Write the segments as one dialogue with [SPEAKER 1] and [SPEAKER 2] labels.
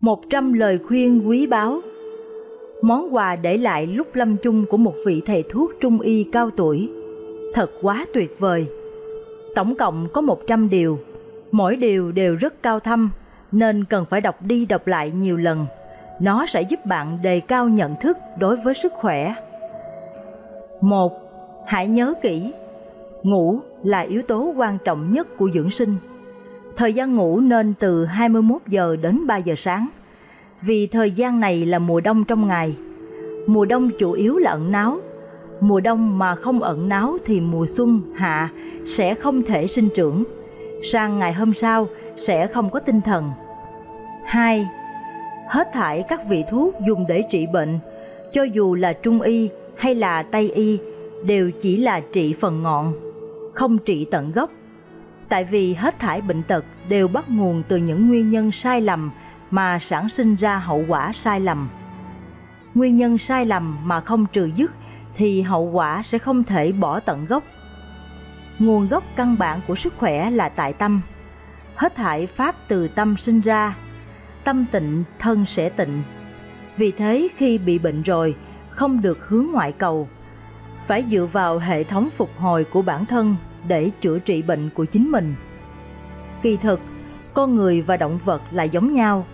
[SPEAKER 1] một trăm lời khuyên quý báu. Món quà để lại lúc lâm chung của một vị thầy thuốc trung y cao tuổi. Thật quá tuyệt vời. Tổng cộng có một trăm điều. Mỗi điều đều rất cao thâm, Nên cần phải đọc đi đọc lại nhiều lần. Nó sẽ giúp bạn đề cao nhận thức đối với sức khỏe. Một, Hãy nhớ kỹ. Ngủ là yếu tố quan trọng nhất của dưỡng sinh. Thời gian ngủ nên từ 21 giờ đến 3 giờ sáng, vì thời gian này là mùa đông trong ngày. Mùa đông chủ yếu là ẩn náu, mùa đông mà không ẩn náu thì mùa xuân, hạ sẽ không thể sinh trưởng, sang ngày hôm sau sẽ không có tinh thần. 2. Hết thải các vị thuốc dùng để trị bệnh, cho dù là trung y hay là tây y, đều chỉ là trị phần ngọn, không trị tận gốc tại vì hết thải bệnh tật đều bắt nguồn từ những nguyên nhân sai lầm mà sản sinh ra hậu quả sai lầm. Nguyên nhân sai lầm mà không trừ dứt thì hậu quả sẽ không thể bỏ tận gốc. Nguồn gốc căn bản của sức khỏe là tại tâm. Hết thải pháp từ tâm sinh ra, tâm tịnh thân sẽ tịnh. Vì thế khi bị bệnh rồi, không được hướng ngoại cầu, phải dựa vào hệ thống phục hồi của bản thân để chữa trị bệnh của chính mình. Kỳ thực, con người và động vật là giống nhau.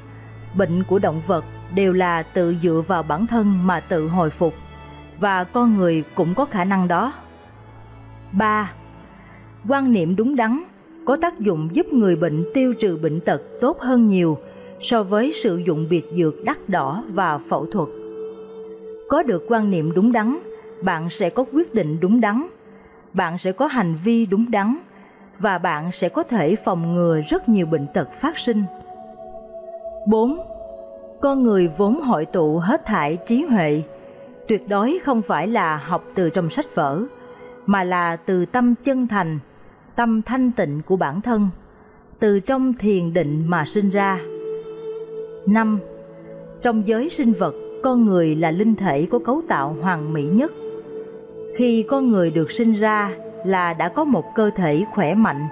[SPEAKER 1] Bệnh của động vật đều là tự dựa vào bản thân mà tự hồi phục, và con người cũng có khả năng đó. 3. Quan niệm đúng đắn có tác dụng giúp người bệnh tiêu trừ bệnh tật tốt hơn nhiều so với sử dụng biệt dược đắt đỏ và phẫu thuật. Có được quan niệm đúng đắn, bạn sẽ có quyết định đúng đắn bạn sẽ có hành vi đúng đắn và bạn sẽ có thể phòng ngừa rất nhiều bệnh tật phát sinh. 4. Con người vốn hội tụ hết thải trí huệ, tuyệt đối không phải là học từ trong sách vở, mà là từ tâm chân thành, tâm thanh tịnh của bản thân, từ trong thiền định mà sinh ra. 5. Trong giới sinh vật, con người là linh thể có cấu tạo hoàn mỹ nhất khi con người được sinh ra là đã có một cơ thể khỏe mạnh.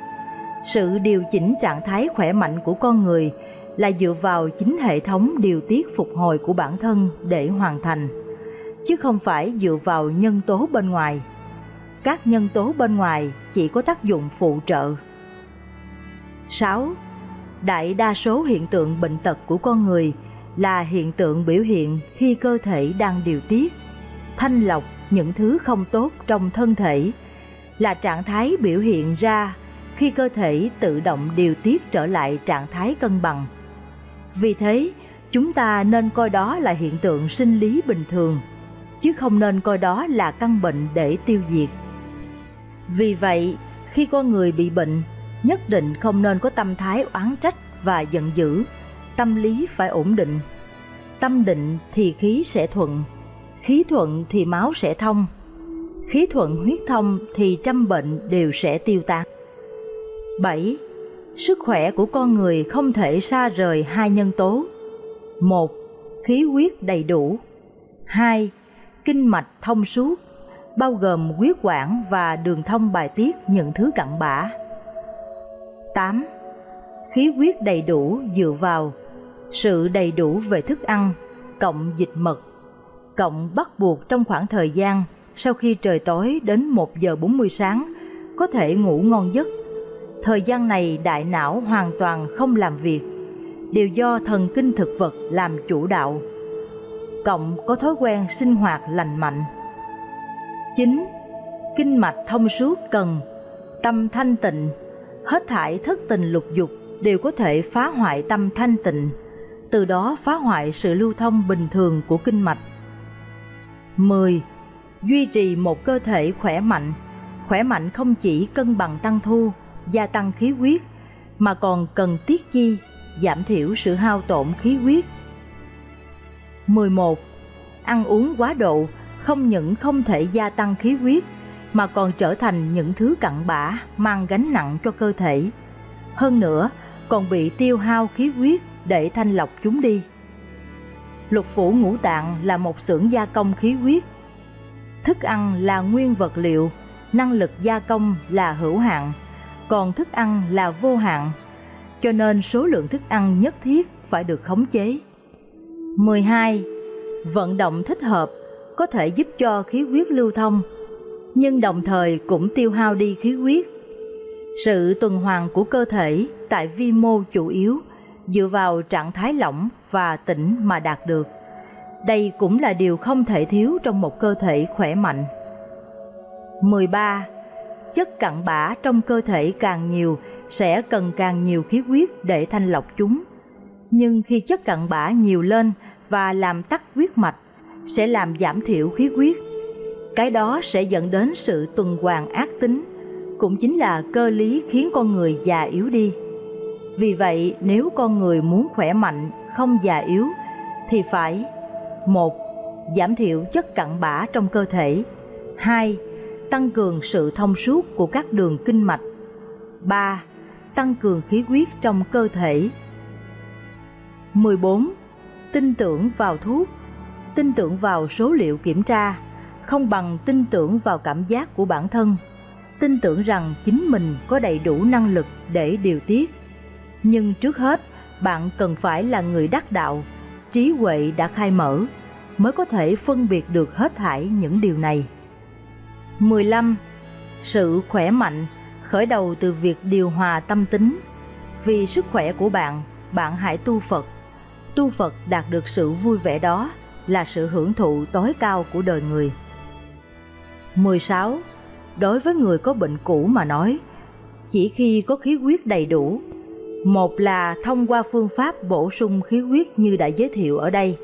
[SPEAKER 1] Sự điều chỉnh trạng thái khỏe mạnh của con người là dựa vào chính hệ thống điều tiết phục hồi của bản thân để hoàn thành, chứ không phải dựa vào nhân tố bên ngoài. Các nhân tố bên ngoài chỉ có tác dụng phụ trợ. 6. Đại đa số hiện tượng bệnh tật của con người là hiện tượng biểu hiện khi cơ thể đang điều tiết, thanh lọc những thứ không tốt trong thân thể là trạng thái biểu hiện ra khi cơ thể tự động điều tiết trở lại trạng thái cân bằng. Vì thế, chúng ta nên coi đó là hiện tượng sinh lý bình thường, chứ không nên coi đó là căn bệnh để tiêu diệt. Vì vậy, khi con người bị bệnh, nhất định không nên có tâm thái oán trách và giận dữ, tâm lý phải ổn định. Tâm định thì khí sẽ thuận, khí thuận thì máu sẽ thông, khí thuận huyết thông thì trăm bệnh đều sẽ tiêu tan. 7. Sức khỏe của con người không thể xa rời hai nhân tố. một, Khí huyết đầy đủ. 2. Kinh mạch thông suốt, bao gồm huyết quản và đường thông bài tiết những thứ cặn bã. 8. Khí huyết đầy đủ dựa vào sự đầy đủ về thức ăn, cộng dịch mật cộng bắt buộc trong khoảng thời gian sau khi trời tối đến 1 giờ 40 sáng có thể ngủ ngon giấc. Thời gian này đại não hoàn toàn không làm việc, đều do thần kinh thực vật làm chủ đạo. Cộng có thói quen sinh hoạt lành mạnh. 9. Kinh mạch thông suốt cần, tâm thanh tịnh, hết thải thất tình lục dục đều có thể phá hoại tâm thanh tịnh, từ đó phá hoại sự lưu thông bình thường của kinh mạch. 10. Duy trì một cơ thể khỏe mạnh. Khỏe mạnh không chỉ cân bằng tăng thu, gia tăng khí huyết, mà còn cần tiết chi, giảm thiểu sự hao tổn khí huyết. 11. Ăn uống quá độ không những không thể gia tăng khí huyết, mà còn trở thành những thứ cặn bã mang gánh nặng cho cơ thể. Hơn nữa, còn bị tiêu hao khí huyết để thanh lọc chúng đi lục phủ ngũ tạng là một xưởng gia công khí huyết. Thức ăn là nguyên vật liệu, năng lực gia công là hữu hạn, còn thức ăn là vô hạn. Cho nên số lượng thức ăn nhất thiết phải được khống chế. 12. Vận động thích hợp có thể giúp cho khí huyết lưu thông, nhưng đồng thời cũng tiêu hao đi khí huyết. Sự tuần hoàn của cơ thể tại vi mô chủ yếu dựa vào trạng thái lỏng và tĩnh mà đạt được. Đây cũng là điều không thể thiếu trong một cơ thể khỏe mạnh. 13. Chất cặn bã trong cơ thể càng nhiều sẽ cần càng nhiều khí huyết để thanh lọc chúng. Nhưng khi chất cặn bã nhiều lên và làm tắc huyết mạch sẽ làm giảm thiểu khí huyết. Cái đó sẽ dẫn đến sự tuần hoàn ác tính, cũng chính là cơ lý khiến con người già yếu đi. Vì vậy, nếu con người muốn khỏe mạnh, không già yếu, thì phải một Giảm thiểu chất cặn bã trong cơ thể. Hai Tăng cường sự thông suốt của các đường kinh mạch. Ba Tăng cường khí huyết trong cơ thể. 14. Tin tưởng vào thuốc Tin tưởng vào số liệu kiểm tra không bằng tin tưởng vào cảm giác của bản thân. Tin tưởng rằng chính mình có đầy đủ năng lực để điều tiết. Nhưng trước hết bạn cần phải là người đắc đạo. Trí huệ đã khai mở mới có thể phân biệt được hết thảy những điều này. 15. Sự khỏe mạnh khởi đầu từ việc điều hòa tâm tính. Vì sức khỏe của bạn bạn hãy tu Phật. Tu Phật đạt được sự vui vẻ đó là sự hưởng thụ tối cao của đời người. 16. Đối với người có bệnh cũ mà nói, chỉ khi có khí huyết đầy đủ, một là thông qua phương pháp bổ sung khí huyết như đã giới thiệu ở đây,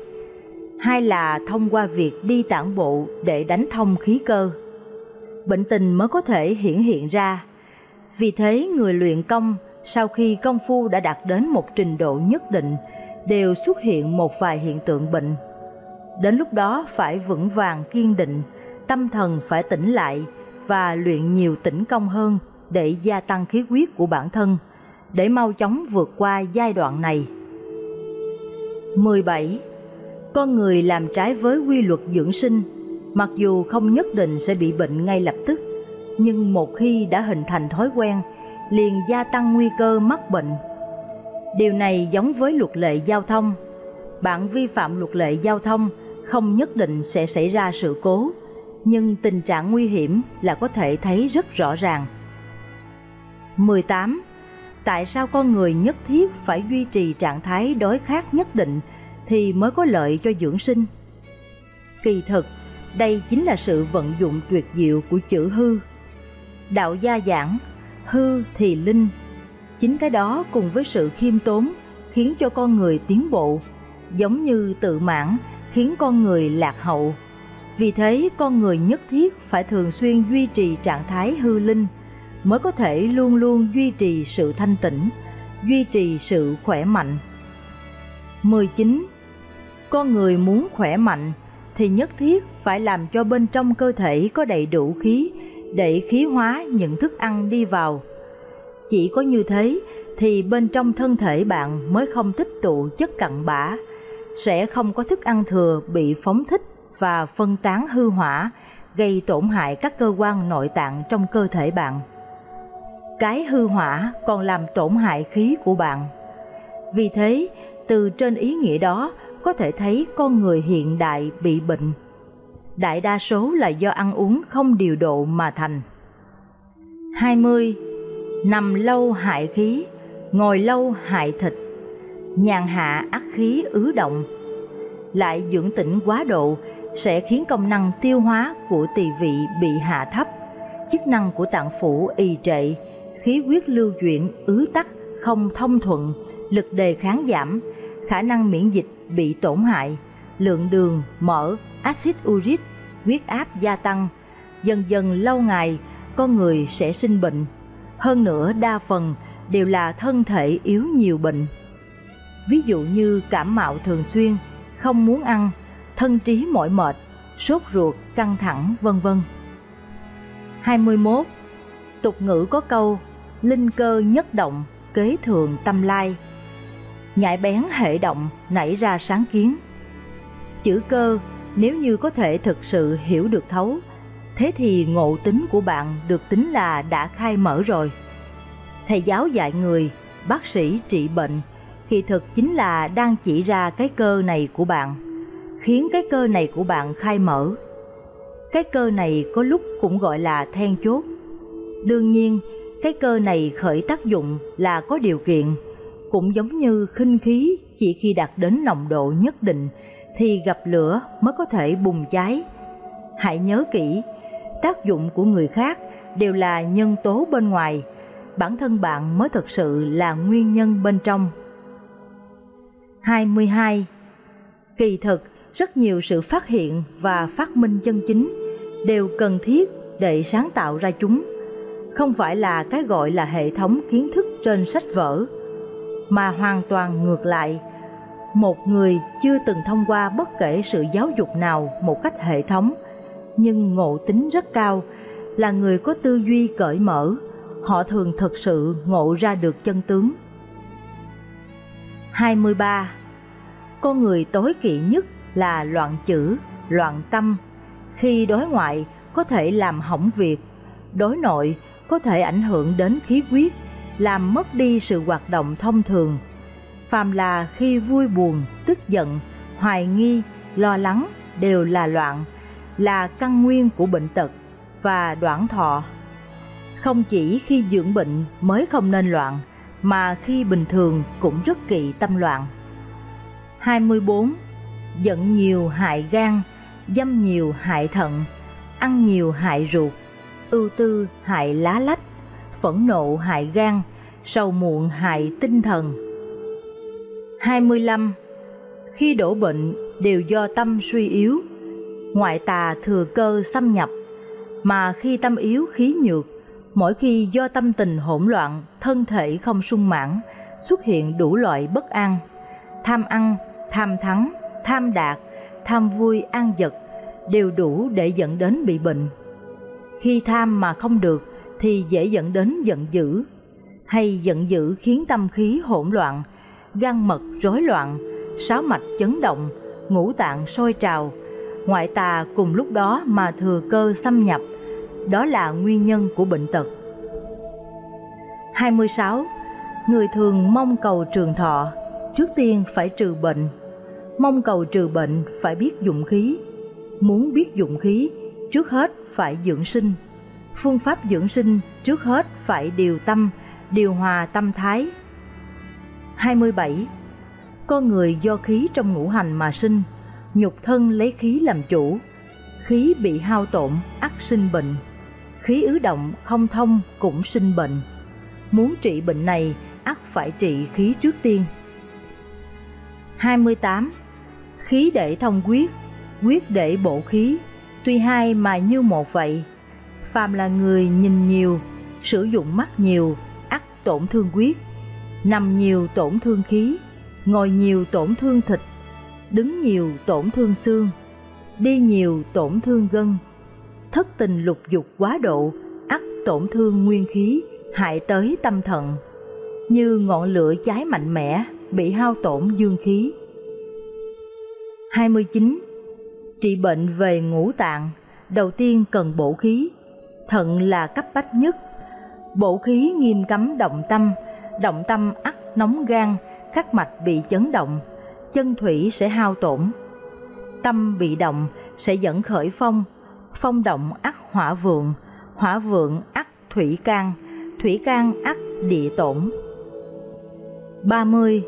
[SPEAKER 1] hai là thông qua việc đi tản bộ để đánh thông khí cơ. Bệnh tình mới có thể hiển hiện ra. Vì thế người luyện công sau khi công phu đã đạt đến một trình độ nhất định đều xuất hiện một vài hiện tượng bệnh. Đến lúc đó phải vững vàng kiên định, tâm thần phải tỉnh lại và luyện nhiều tĩnh công hơn để gia tăng khí huyết của bản thân, để mau chóng vượt qua giai đoạn này. 17. Con người làm trái với quy luật dưỡng sinh, mặc dù không nhất định sẽ bị bệnh ngay lập tức, nhưng một khi đã hình thành thói quen, liền gia tăng nguy cơ mắc bệnh. Điều này giống với luật lệ giao thông. Bạn vi phạm luật lệ giao thông không nhất định sẽ xảy ra sự cố, nhưng tình trạng nguy hiểm là có thể thấy rất rõ ràng. 18. Tại sao con người nhất thiết phải duy trì trạng thái đối khác nhất định thì mới có lợi cho dưỡng sinh? Kỳ thực, đây chính là sự vận dụng tuyệt diệu của chữ hư. Đạo gia giảng, hư thì linh. Chính cái đó cùng với sự khiêm tốn khiến cho con người tiến bộ, giống như tự mãn khiến con người lạc hậu vì thế con người nhất thiết phải thường xuyên duy trì trạng thái hư linh mới có thể luôn luôn duy trì sự thanh tĩnh, duy trì sự khỏe mạnh. 19. Con người muốn khỏe mạnh thì nhất thiết phải làm cho bên trong cơ thể có đầy đủ khí để khí hóa những thức ăn đi vào. Chỉ có như thế thì bên trong thân thể bạn mới không tích tụ chất cặn bã, sẽ không có thức ăn thừa bị phóng thích và phân tán hư hỏa, gây tổn hại các cơ quan nội tạng trong cơ thể bạn. Cái hư hỏa còn làm tổn hại khí của bạn. Vì thế, từ trên ý nghĩa đó có thể thấy con người hiện đại bị bệnh. Đại đa số là do ăn uống không điều độ mà thành. 20. Nằm lâu hại khí, ngồi lâu hại thịt, nhàn hạ ác khí ứ động, lại dưỡng tĩnh quá độ sẽ khiến công năng tiêu hóa của tỳ vị bị hạ thấp, chức năng của tạng phủ y trệ, khí huyết lưu chuyển ứ tắc không thông thuận, lực đề kháng giảm, khả năng miễn dịch bị tổn hại, lượng đường, mỡ, axit uric, huyết áp gia tăng, dần dần lâu ngày con người sẽ sinh bệnh. Hơn nữa đa phần đều là thân thể yếu nhiều bệnh. Ví dụ như cảm mạo thường xuyên, không muốn ăn, thân trí mỏi mệt, sốt ruột, căng thẳng, vân vân. 21. Tục ngữ có câu, linh cơ nhất động, kế thường tâm lai. Nhạy bén hệ động, nảy ra sáng kiến. Chữ cơ, nếu như có thể thực sự hiểu được thấu, thế thì ngộ tính của bạn được tính là đã khai mở rồi. Thầy giáo dạy người, bác sĩ trị bệnh, kỳ thực chính là đang chỉ ra cái cơ này của bạn, khiến cái cơ này của bạn khai mở. Cái cơ này có lúc cũng gọi là then chốt. Đương nhiên, cái cơ này khởi tác dụng là có điều kiện, cũng giống như khinh khí chỉ khi đạt đến nồng độ nhất định thì gặp lửa mới có thể bùng cháy. Hãy nhớ kỹ, tác dụng của người khác đều là nhân tố bên ngoài, bản thân bạn mới thực sự là nguyên nhân bên trong. 22. Kỳ thực, rất nhiều sự phát hiện và phát minh chân chính đều cần thiết để sáng tạo ra chúng, không phải là cái gọi là hệ thống kiến thức trên sách vở, mà hoàn toàn ngược lại. Một người chưa từng thông qua bất kể sự giáo dục nào một cách hệ thống, nhưng ngộ tính rất cao, là người có tư duy cởi mở, họ thường thực sự ngộ ra được chân tướng. 23. Con người tối kỵ nhất là loạn chữ, loạn tâm. Khi đối ngoại có thể làm hỏng việc, đối nội có thể ảnh hưởng đến khí huyết, làm mất đi sự hoạt động thông thường. Phàm là khi vui buồn, tức giận, hoài nghi, lo lắng đều là loạn, là căn nguyên của bệnh tật và đoạn thọ. Không chỉ khi dưỡng bệnh mới không nên loạn, mà khi bình thường cũng rất kỵ tâm loạn. 24. Giận nhiều hại gan, dâm nhiều hại thận, ăn nhiều hại ruột, ưu tư hại lá lách, phẫn nộ hại gan, sầu muộn hại tinh thần. 25. Khi đổ bệnh đều do tâm suy yếu, ngoại tà thừa cơ xâm nhập, mà khi tâm yếu khí nhược, mỗi khi do tâm tình hỗn loạn, thân thể không sung mãn, xuất hiện đủ loại bất an, tham ăn, tham thắng, tham đạt, tham vui an vật đều đủ để dẫn đến bị bệnh. Khi tham mà không được thì dễ dẫn đến giận dữ, hay giận dữ khiến tâm khí hỗn loạn, gan mật rối loạn, sáu mạch chấn động, ngũ tạng sôi trào, ngoại tà cùng lúc đó mà thừa cơ xâm nhập, đó là nguyên nhân của bệnh tật. 26. Người thường mong cầu trường thọ, trước tiên phải trừ bệnh. Mong cầu trừ bệnh phải biết dụng khí. Muốn biết dụng khí, trước hết phải dưỡng sinh. Phương pháp dưỡng sinh trước hết phải điều tâm, điều hòa tâm thái. 27. Con người do khí trong ngũ hành mà sinh, nhục thân lấy khí làm chủ. Khí bị hao tổn, ắt sinh bệnh. Khí ứ động không thông cũng sinh bệnh. Muốn trị bệnh này, ắt phải trị khí trước tiên. 28. Khí để thông quyết, quyết để bộ khí, tuy hai mà như một vậy. Phàm là người nhìn nhiều, sử dụng mắt nhiều, ắt tổn thương quyết, nằm nhiều tổn thương khí, ngồi nhiều tổn thương thịt, đứng nhiều tổn thương xương, đi nhiều tổn thương gân, thất tình lục dục quá độ, ắt tổn thương nguyên khí, hại tới tâm thận. Như ngọn lửa cháy mạnh mẽ, bị hao tổn dương khí. 29. Trị bệnh về ngũ tạng, đầu tiên cần bổ khí, thận là cấp bách nhất. Bổ khí nghiêm cấm động tâm, động tâm ắt nóng gan, khắc mạch bị chấn động, chân thủy sẽ hao tổn. Tâm bị động sẽ dẫn khởi phong, phong động ắt hỏa vượng, hỏa vượng ắt thủy can, thủy can ắt địa tổn. 30.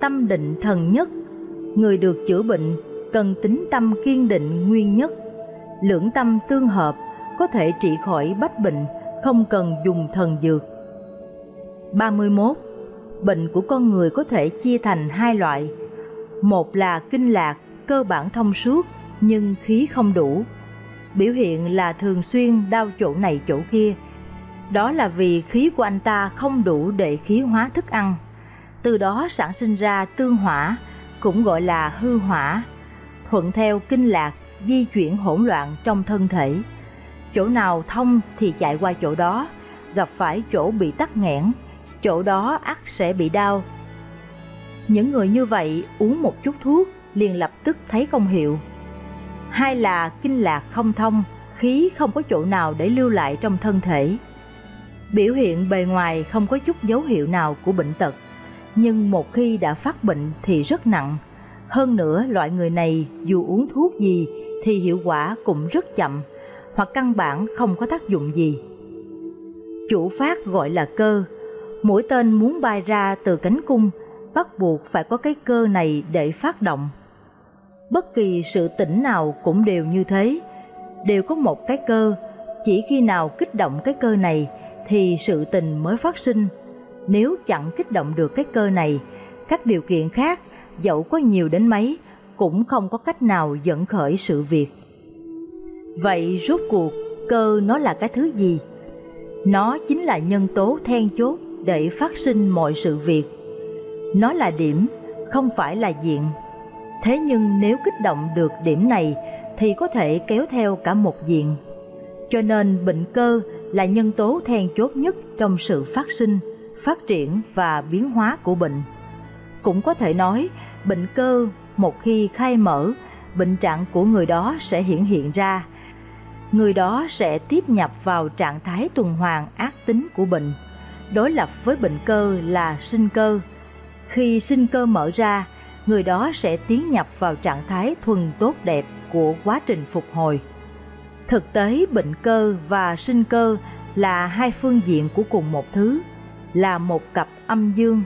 [SPEAKER 1] Tâm định thần nhất Người được chữa bệnh cần tính tâm kiên định nguyên nhất, lưỡng tâm tương hợp có thể trị khỏi bách bệnh, không cần dùng thần dược. 31. Bệnh của con người có thể chia thành hai loại. Một là kinh lạc, cơ bản thông suốt nhưng khí không đủ. Biểu hiện là thường xuyên đau chỗ này chỗ kia. Đó là vì khí của anh ta không đủ để khí hóa thức ăn. Từ đó sản sinh ra tương hỏa, cũng gọi là hư hỏa, thuận theo kinh lạc, di chuyển hỗn loạn trong thân thể. Chỗ nào thông thì chạy qua chỗ đó, gặp phải chỗ bị tắc nghẽn, chỗ đó ắt sẽ bị đau. Những người như vậy uống một chút thuốc liền lập tức thấy công hiệu. Hai là kinh lạc không thông, khí không có chỗ nào để lưu lại trong thân thể. Biểu hiện bề ngoài không có chút dấu hiệu nào của bệnh tật, nhưng một khi đã phát bệnh thì rất nặng. Hơn nữa loại người này dù uống thuốc gì thì hiệu quả cũng rất chậm, hoặc căn bản không có tác dụng gì. Chủ phát gọi là cơ, mũi tên muốn bay ra từ cánh cung, bắt buộc phải có cái cơ này để phát động. Bất kỳ sự tỉnh nào cũng đều như thế, đều có một cái cơ, chỉ khi nào kích động cái cơ này thì sự tình mới phát sinh. Nếu chẳng kích động được cái cơ này, các điều kiện khác dẫu có nhiều đến mấy cũng không có cách nào dẫn khởi sự việc. Vậy rốt cuộc cơ nó là cái thứ gì? Nó chính là nhân tố then chốt để phát sinh mọi sự việc. Nó là điểm, không phải là diện. Thế nhưng nếu kích động được điểm này thì có thể kéo theo cả một diện. Cho nên bệnh cơ là nhân tố then chốt nhất trong sự phát sinh, phát triển và biến hóa của bệnh. Cũng có thể nói, bệnh cơ một khi khai mở, bệnh trạng của người đó sẽ hiển hiện ra. Người đó sẽ tiếp nhập vào trạng thái tuần hoàn ác tính của bệnh. Đối lập với bệnh cơ là sinh cơ. Khi sinh cơ mở ra, người đó sẽ tiến nhập vào trạng thái thuần tốt đẹp của quá trình phục hồi. Thực tế bệnh cơ và sinh cơ là hai phương diện của cùng một thứ, là một cặp âm dương.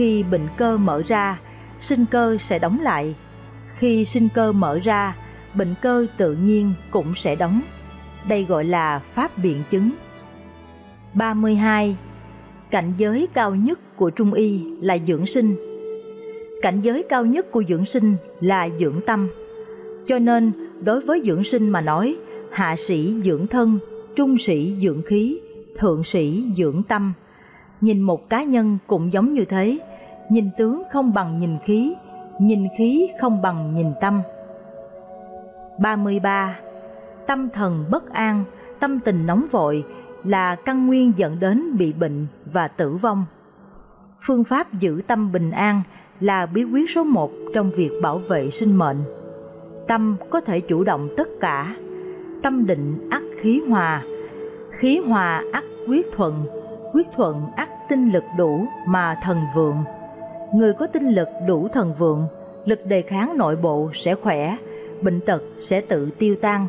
[SPEAKER 1] Khi bệnh cơ mở ra, sinh cơ sẽ đóng lại. Khi sinh cơ mở ra, bệnh cơ tự nhiên cũng sẽ đóng. Đây gọi là pháp biện chứng. 32. Cảnh giới cao nhất của Trung Y là dưỡng sinh. Cảnh giới cao nhất của dưỡng sinh là dưỡng tâm. Cho nên, đối với dưỡng sinh mà nói, hạ sĩ dưỡng thân, trung sĩ dưỡng khí, thượng sĩ dưỡng tâm. Nhìn một cá nhân cũng giống như thế, nhìn tướng không bằng nhìn khí, nhìn khí không bằng nhìn tâm. 33. Tâm thần bất an, tâm tình nóng vội là căn nguyên dẫn đến bị bệnh và tử vong. Phương pháp giữ tâm bình an là bí quyết số một trong việc bảo vệ sinh mệnh. Tâm có thể chủ động tất cả, tâm định ắt khí hòa, khí hòa ắt quyết thuận, quyết thuận ắt tinh lực đủ mà thần vượng. Người có tinh lực đủ thần vượng, lực đề kháng nội bộ sẽ khỏe, bệnh tật sẽ tự tiêu tan.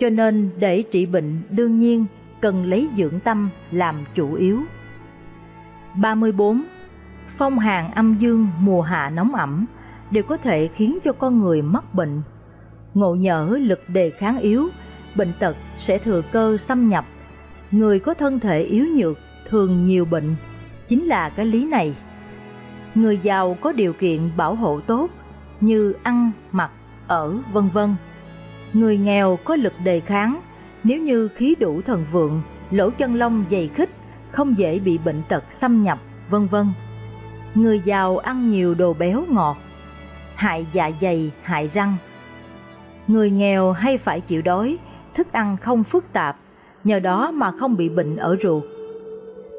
[SPEAKER 1] Cho nên để trị bệnh đương nhiên cần lấy dưỡng tâm làm chủ yếu. 34. Phong hàn âm dương mùa hạ nóng ẩm đều có thể khiến cho con người mắc bệnh. Ngộ nhỡ lực đề kháng yếu, bệnh tật sẽ thừa cơ xâm nhập. Người có thân thể yếu nhược thường nhiều bệnh, chính là cái lý này. Người giàu có điều kiện bảo hộ tốt như ăn, mặc, ở, vân vân. Người nghèo có lực đề kháng, nếu như khí đủ thần vượng, lỗ chân lông dày khích, không dễ bị bệnh tật xâm nhập, vân vân. Người giàu ăn nhiều đồ béo ngọt, hại dạ dày, hại răng. Người nghèo hay phải chịu đói, thức ăn không phức tạp, nhờ đó mà không bị bệnh ở ruột.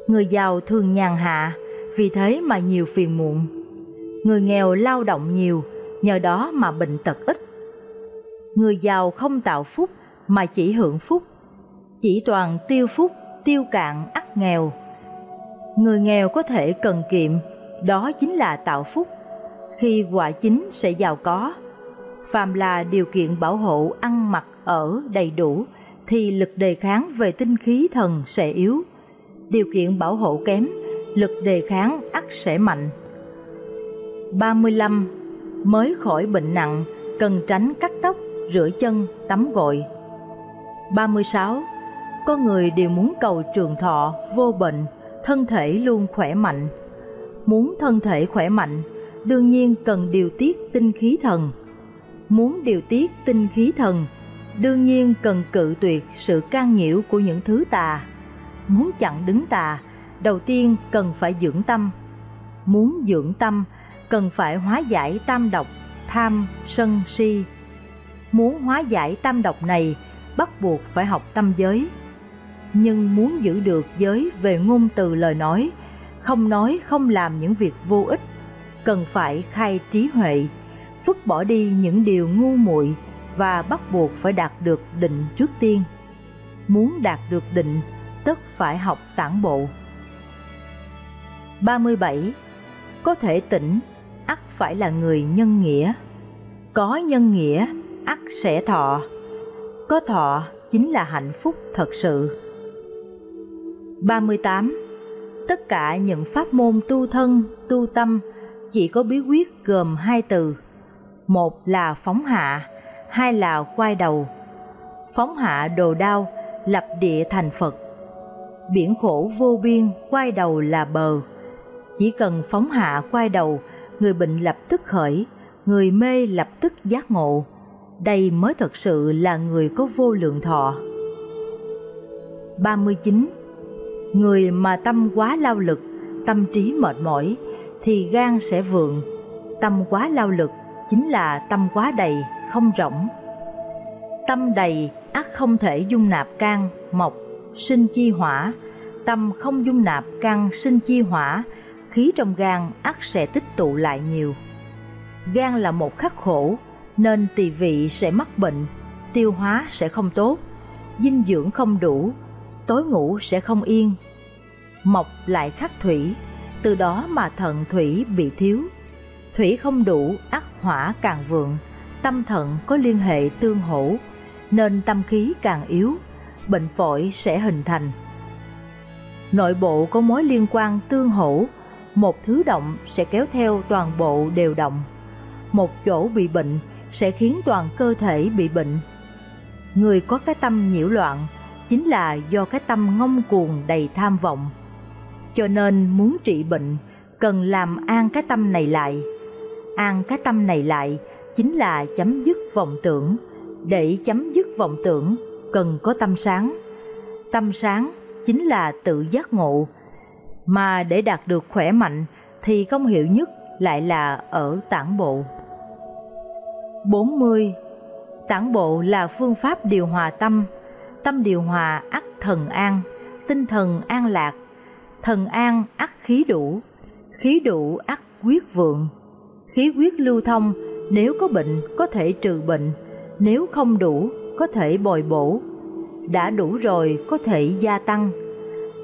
[SPEAKER 1] Người giàu thường nhàn hạ, vì thế mà nhiều phiền muộn. Người nghèo lao động nhiều, nhờ đó mà bệnh tật ít. Người giàu không tạo phúc mà chỉ hưởng phúc, chỉ toàn tiêu phúc, tiêu cạn ắt nghèo. Người nghèo có thể cần kiệm, đó chính là tạo phúc, khi quả chính sẽ giàu có. Phàm là điều kiện bảo hộ ăn mặc ở đầy đủ thì lực đề kháng về tinh khí thần sẽ yếu. Điều kiện bảo hộ kém, lực đề kháng ắt sẽ mạnh. 35. Mới khỏi bệnh nặng, cần tránh cắt tóc, rửa chân, tắm gội. 36. Con người đều muốn cầu trường thọ, vô bệnh, thân thể luôn khỏe mạnh. Muốn thân thể khỏe mạnh, đương nhiên cần điều tiết tinh khí thần. Muốn điều tiết tinh khí thần, đương nhiên cần cự tuyệt sự can nhiễu của những thứ tà. Muốn chặn đứng tà, đầu tiên cần phải dưỡng tâm. Muốn dưỡng tâm, cần phải hóa giải tam độc, tham, sân, si. Muốn hóa giải tam độc này, bắt buộc phải học tâm giới. Nhưng muốn giữ được giới về ngôn từ lời nói, không nói không làm những việc vô ích, cần phải khai trí huệ, phức bỏ đi những điều ngu muội và bắt buộc phải đạt được định trước tiên. Muốn đạt được định, tất phải học tản bộ. 37. có thể tỉnh, ắt phải là người nhân nghĩa. Có nhân nghĩa, ắt sẽ thọ. Có thọ chính là hạnh phúc thật sự. 38. Tất cả những pháp môn tu thân, tu tâm chỉ có bí quyết gồm hai từ. Một là phóng hạ, hai là quay đầu. Phóng hạ đồ đao, lập địa thành Phật. Biển khổ vô biên, quay đầu là bờ. Chỉ cần phóng hạ quay đầu, người bệnh lập tức khởi, người mê lập tức giác ngộ. Đây mới thật sự là người có vô lượng thọ. 39. Người mà tâm quá lao lực, tâm trí mệt mỏi, thì gan sẽ vượng. Tâm quá lao lực chính là tâm quá đầy, không rỗng. Tâm đầy ắt không thể dung nạp can, mộc, sinh chi hỏa. Tâm không dung nạp can sinh chi hỏa, khí trong gan ắt sẽ tích tụ lại nhiều. Gan là một khắc khổ, nên tỳ vị sẽ mắc bệnh, tiêu hóa sẽ không tốt, dinh dưỡng không đủ, tối ngủ sẽ không yên. Mộc lại khắc thủy, từ đó mà thận thủy bị thiếu. Thủy không đủ, ắt hỏa càng vượng, tâm thận có liên hệ tương hỗ, nên tâm khí càng yếu, bệnh phổi sẽ hình thành. Nội bộ có mối liên quan tương hỗ, một thứ động sẽ kéo theo toàn bộ đều động. Một chỗ bị bệnh sẽ khiến toàn cơ thể bị bệnh. Người có cái tâm nhiễu loạn chính là do cái tâm ngông cuồng đầy tham vọng. Cho nên muốn trị bệnh, cần làm an cái tâm này lại. An cái tâm này lại chính là chấm dứt vọng tưởng. Để chấm dứt vọng tưởng, cần có tâm sáng. Tâm sáng chính là tự giác ngộ. Mà để đạt được khỏe mạnh thì công hiệu nhất lại là ở tản bộ. 40. Tản bộ là phương pháp điều hòa tâm, tâm điều hòa ắt thần an, tinh thần an lạc, thần an ắt khí đủ, khí đủ ắt quyết vượng. Khí quyết lưu thông, nếu có bệnh có thể trừ bệnh, nếu không đủ có thể bồi bổ. Đã đủ rồi có thể gia tăng.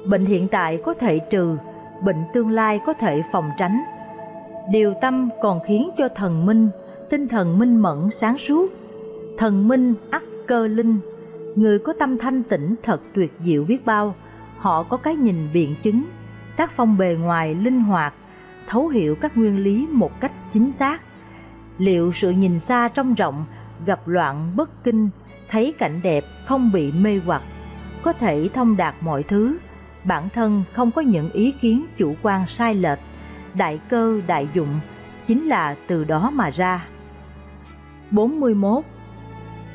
[SPEAKER 1] Bệnh hiện tại có thể trừ, bệnh tương lai có thể phòng tránh. Điều tâm còn khiến cho thần minh, tinh thần minh mẫn sáng suốt. Thần minh ắt cơ linh, người có tâm thanh tĩnh thật tuyệt diệu biết bao, họ có cái nhìn biện chứng, tác phong bề ngoài linh hoạt, thấu hiểu các nguyên lý một cách chính xác. Liệu sự nhìn xa trong rộng, gặp loạn bất kinh, thấy cảnh đẹp không bị mê hoặc, có thể thông đạt mọi thứ, bản thân không có những ý kiến chủ quan sai lệch, đại cơ đại dụng chính là từ đó mà ra. 41.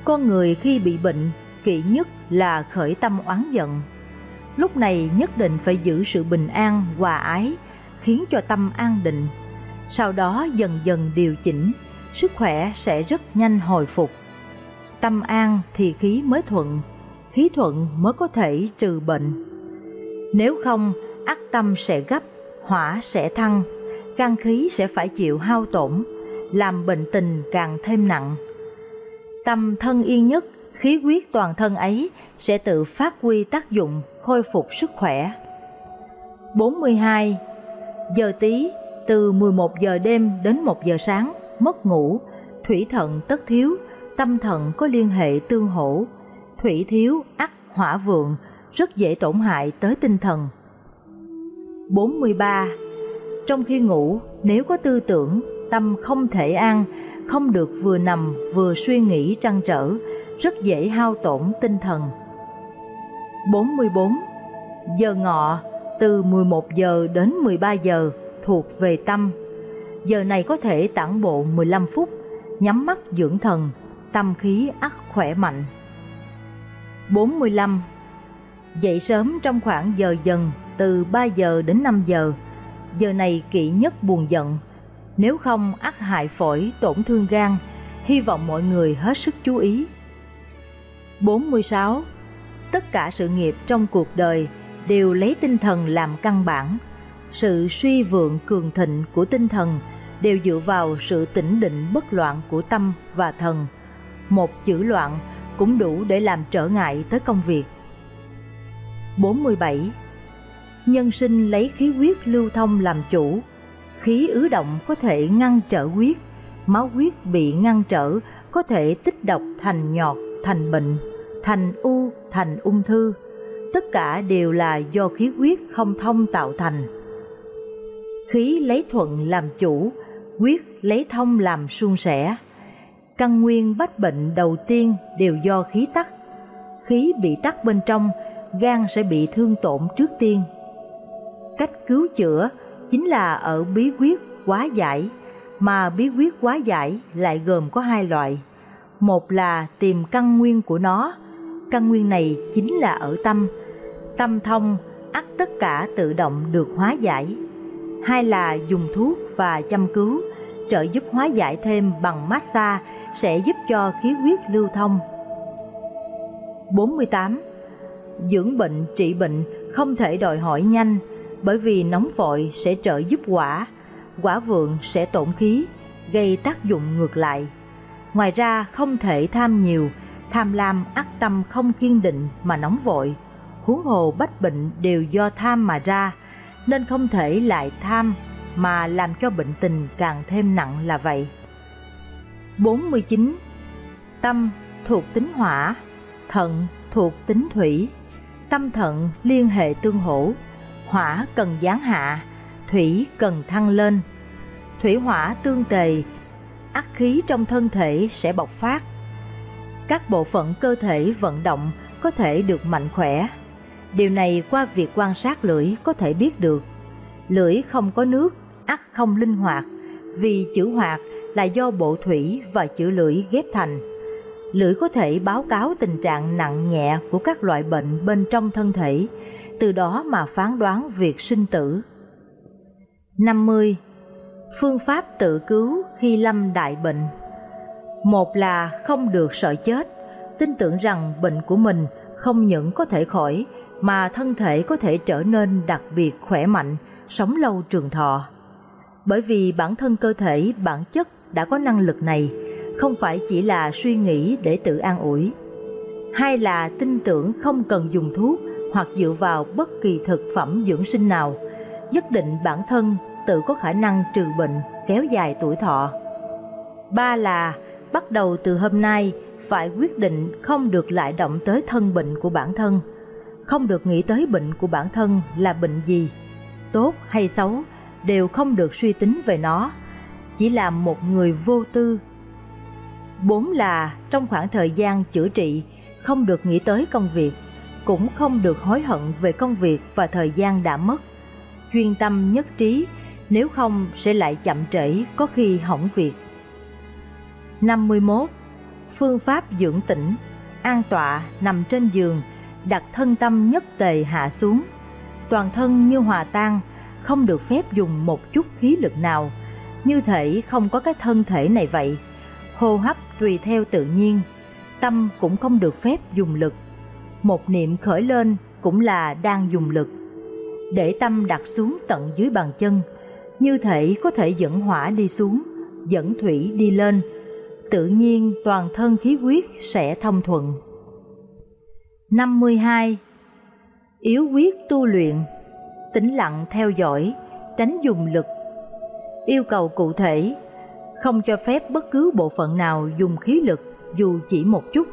[SPEAKER 1] Con người khi bị bệnh, kỵ nhất là khởi tâm oán giận. Lúc này nhất định phải giữ sự bình an, hòa ái, khiến cho tâm an định. Sau đó dần dần điều chỉnh, sức khỏe sẽ rất nhanh hồi phục. Tâm an thì khí mới thuận, khí thuận mới có thể trừ bệnh. Nếu không, ác tâm sẽ gấp, hỏa sẽ thăng, gan khí sẽ phải chịu hao tổn, làm bệnh tình càng thêm nặng. Tâm thân yên nhất, khí huyết toàn thân ấy sẽ tự phát huy tác dụng khôi phục sức khỏe. 42. Giờ tí, từ 11 giờ đêm đến 1 giờ sáng, mất ngủ, thủy thận tất thiếu, tâm thận có liên hệ tương hỗ, thủy thiếu, ắt hỏa vượng, rất dễ tổn hại tới tinh thần. 43. Trong khi ngủ, nếu có tư tưởng, tâm không thể an, không được vừa nằm vừa suy nghĩ trăn trở, rất dễ hao tổn tinh thần. 44. Giờ ngọ từ 11 giờ đến 13 giờ thuộc về tâm. Giờ này có thể tản bộ 15 phút, nhắm mắt dưỡng thần, tâm khí ắt khỏe mạnh. 45. Dậy sớm trong khoảng giờ dần từ 3 giờ đến 5 giờ, giờ này kỵ nhất buồn giận, nếu không ắt hại phổi tổn thương gan, hy vọng mọi người hết sức chú ý. 46. Tất cả sự nghiệp trong cuộc đời đều lấy tinh thần làm căn bản. Sự suy vượng cường thịnh của tinh thần đều dựa vào sự tĩnh định bất loạn của tâm và thần. Một chữ loạn cũng đủ để làm trở ngại tới công việc. 47. Nhân sinh lấy khí huyết lưu thông làm chủ, Khí ứ động có thể ngăn trở huyết, máu huyết bị ngăn trở có thể tích độc thành nhọt, thành bệnh, thành u, thành ung thư. Tất cả đều là do khí huyết không thông tạo thành. Khí lấy thuận làm chủ, huyết lấy thông làm suôn sẻ. Căn nguyên bách bệnh đầu tiên đều do khí tắc. Khí bị tắc bên trong, gan sẽ bị thương tổn trước tiên. Cách cứu chữa chính là ở bí quyết quá giải, mà bí quyết quá giải lại gồm có hai loại. Một là tìm căn nguyên của nó, căn nguyên này chính là ở tâm. Tâm thông, ắt tất cả tự động được hóa giải. Hai là dùng thuốc và chăm cứu, trợ giúp hóa giải thêm bằng massage sẽ giúp cho khí huyết lưu thông. 48. Dưỡng bệnh, trị bệnh không thể đòi hỏi nhanh, bởi vì nóng vội sẽ trợ giúp quả, quả vượng sẽ tổn khí, gây tác dụng ngược lại. Ngoài ra không thể tham nhiều, tham lam ác tâm không kiên định mà nóng vội, huống hồ bách bệnh đều do tham mà ra, nên không thể lại tham mà làm cho bệnh tình càng thêm nặng là vậy. 49. Tâm thuộc tính hỏa, thận thuộc tính thủy, tâm thận liên hệ tương hỗ, hỏa cần giáng hạ, thủy cần thăng lên. Thủy hỏa tương tề, ác khí trong thân thể sẽ bộc phát. Các bộ phận cơ thể vận động có thể được mạnh khỏe. Điều này qua việc quan sát lưỡi có thể biết được. Lưỡi không có nước, ắt không linh hoạt, vì chữ hoạt là do bộ thủy và chữ lưỡi ghép thành. Lưỡi có thể báo cáo tình trạng nặng nhẹ của các loại bệnh bên trong thân thể, từ đó mà phán đoán việc sinh tử. 50. Phương pháp tự cứu khi lâm đại bệnh Một là không được sợ chết, tin tưởng rằng bệnh của mình không những có thể khỏi, mà thân thể có thể trở nên đặc biệt khỏe mạnh, sống lâu trường thọ. Bởi vì bản thân cơ thể, bản chất đã có năng lực này, không phải chỉ là suy nghĩ để tự an ủi. Hai là tin tưởng không cần dùng thuốc hoặc dựa vào bất kỳ thực phẩm dưỡng sinh nào, nhất định bản thân tự có khả năng trừ bệnh, kéo dài tuổi thọ. Ba là bắt đầu từ hôm nay phải quyết định không được lại động tới thân bệnh của bản thân, không được nghĩ tới bệnh của bản thân là bệnh gì, tốt hay xấu đều không được suy tính về nó, chỉ là một người vô tư. Bốn là trong khoảng thời gian chữa trị không được nghĩ tới công việc, cũng không được hối hận về công việc và thời gian đã mất. Chuyên tâm nhất trí, nếu không sẽ lại chậm trễ có khi hỏng việc. 51. Phương pháp dưỡng tĩnh, an tọa nằm trên giường, đặt thân tâm nhất tề hạ xuống, toàn thân như hòa tan, không được phép dùng một chút khí lực nào, như thể không có cái thân thể này vậy. Hô hấp tùy theo tự nhiên, tâm cũng không được phép dùng lực. Một niệm khởi lên cũng là đang dùng lực. Để tâm đặt xuống tận dưới bàn chân, như thể có thể dẫn hỏa đi xuống, dẫn thủy đi lên, tự nhiên toàn thân khí huyết sẽ thông thuận. 52. Yếu quyết tu luyện tĩnh lặng theo dõi, tránh dùng lực. Yêu cầu cụ thể, không cho phép bất cứ bộ phận nào dùng khí lực dù chỉ một chút,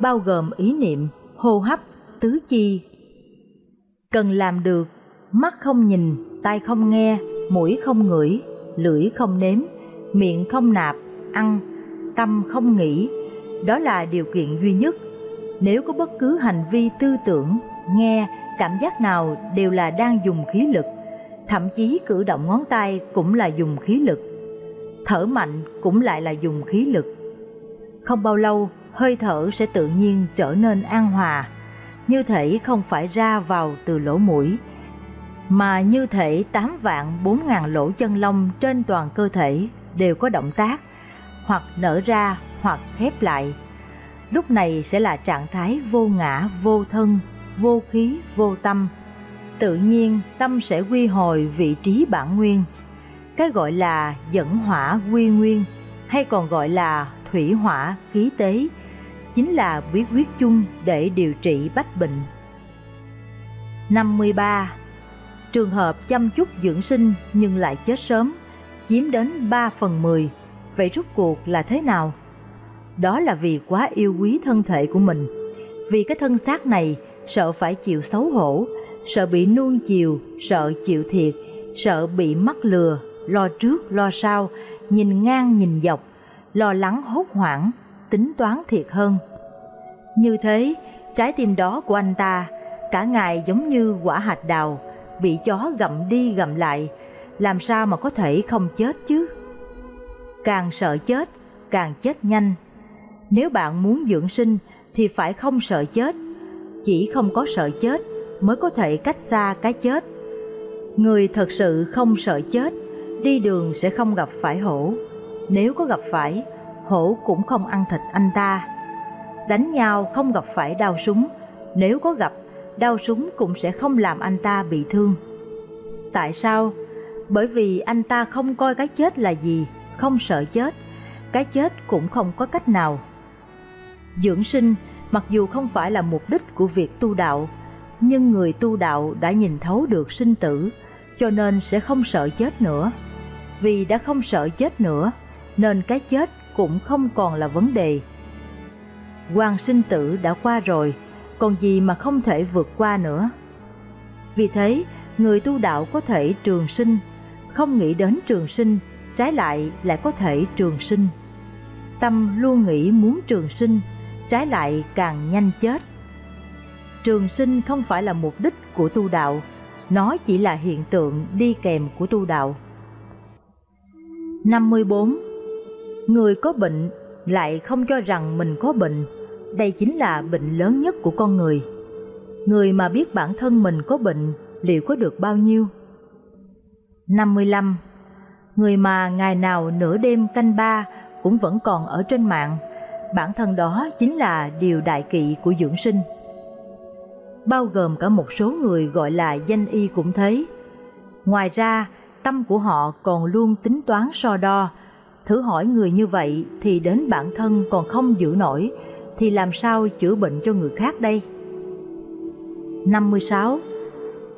[SPEAKER 1] bao gồm ý niệm, hô hấp, tứ chi. Cần làm được, mắt không nhìn, tai không nghe, mũi không ngửi, lưỡi không nếm, miệng không nạp, ăn, tâm không nghĩ, đó là điều kiện duy nhất. Nếu có bất cứ hành vi tư tưởng, nghe, cảm giác nào đều là đang dùng khí lực, thậm chí cử động ngón tay cũng là dùng khí lực. Thở mạnh cũng lại là dùng khí lực. Không bao lâu, hơi thở sẽ tự nhiên trở nên an hòa, như thể không phải ra vào từ lỗ mũi, mà như thể tám vạn bốn ngàn lỗ chân lông trên toàn cơ thể đều có động tác, hoặc nở ra hoặc khép lại. Lúc này sẽ là trạng thái vô ngã, vô thân, vô khí, vô tâm. Tự nhiên tâm sẽ quy hồi vị trí bản nguyên. Cái gọi là dẫn hỏa quy nguyên hay còn gọi là thủy hỏa khí tế chính là bí quyết chung để điều trị bách bệnh. 53. Trường hợp chăm chút dưỡng sinh nhưng lại chết sớm, chiếm đến 3 phần 10. Vậy rút cuộc là thế nào? Đó là vì quá yêu quý thân thể của mình. Vì cái thân xác này sợ phải chịu xấu hổ, sợ bị nuông chiều, sợ chịu thiệt, sợ bị mắc lừa, lo trước lo sau, nhìn ngang nhìn dọc, lo lắng hốt hoảng, tính toán thiệt hơn. Như thế, trái tim đó của anh ta cả ngày giống như quả hạt đào, bị chó gặm đi gặm lại, làm sao mà có thể không chết chứ? Càng sợ chết, càng chết nhanh. Nếu bạn muốn dưỡng sinh thì phải không sợ chết, chỉ không có sợ chết mới có thể cách xa cái chết. Người thật sự không sợ chết, đi đường sẽ không gặp phải hổ. Nếu có gặp phải, hổ cũng không ăn thịt anh ta. Đánh nhau không gặp phải đau súng, nếu có gặp, đau súng cũng sẽ không làm anh ta bị thương. Tại sao? Bởi vì anh ta không coi cái chết là gì, không sợ chết, cái chết cũng không có cách nào. Dưỡng sinh mặc dù không phải là mục đích của việc tu đạo, nhưng người tu đạo đã nhìn thấu được sinh tử, cho nên sẽ không sợ chết nữa. Vì đã không sợ chết nữa, nên cái chết cũng không còn là vấn đề. Quan sinh tử đã qua rồi, còn gì mà không thể vượt qua nữa. Vì thế, người tu đạo có thể trường sinh, không nghĩ đến trường sinh, trái lại lại có thể trường sinh. Tâm luôn nghĩ muốn trường sinh, trái lại càng nhanh chết. Trường sinh không phải là mục đích của tu đạo, nó chỉ là hiện tượng đi kèm của tu đạo. 54. Người có bệnh lại không cho rằng mình có bệnh, đây chính là bệnh lớn nhất của con người. Người mà biết bản thân mình có bệnh liệu có được bao nhiêu? 55. Người mà ngày nào nửa đêm canh ba cũng vẫn còn ở trên mạng, bản thân đó chính là điều đại kỵ của dưỡng sinh. Bao gồm cả một số người gọi là danh y cũng thế. Ngoài ra, tâm của họ còn luôn tính toán so đo. Thử hỏi người như vậy thì đến bản thân còn không giữ nổi, thì làm sao chữa bệnh cho người khác đây? 56.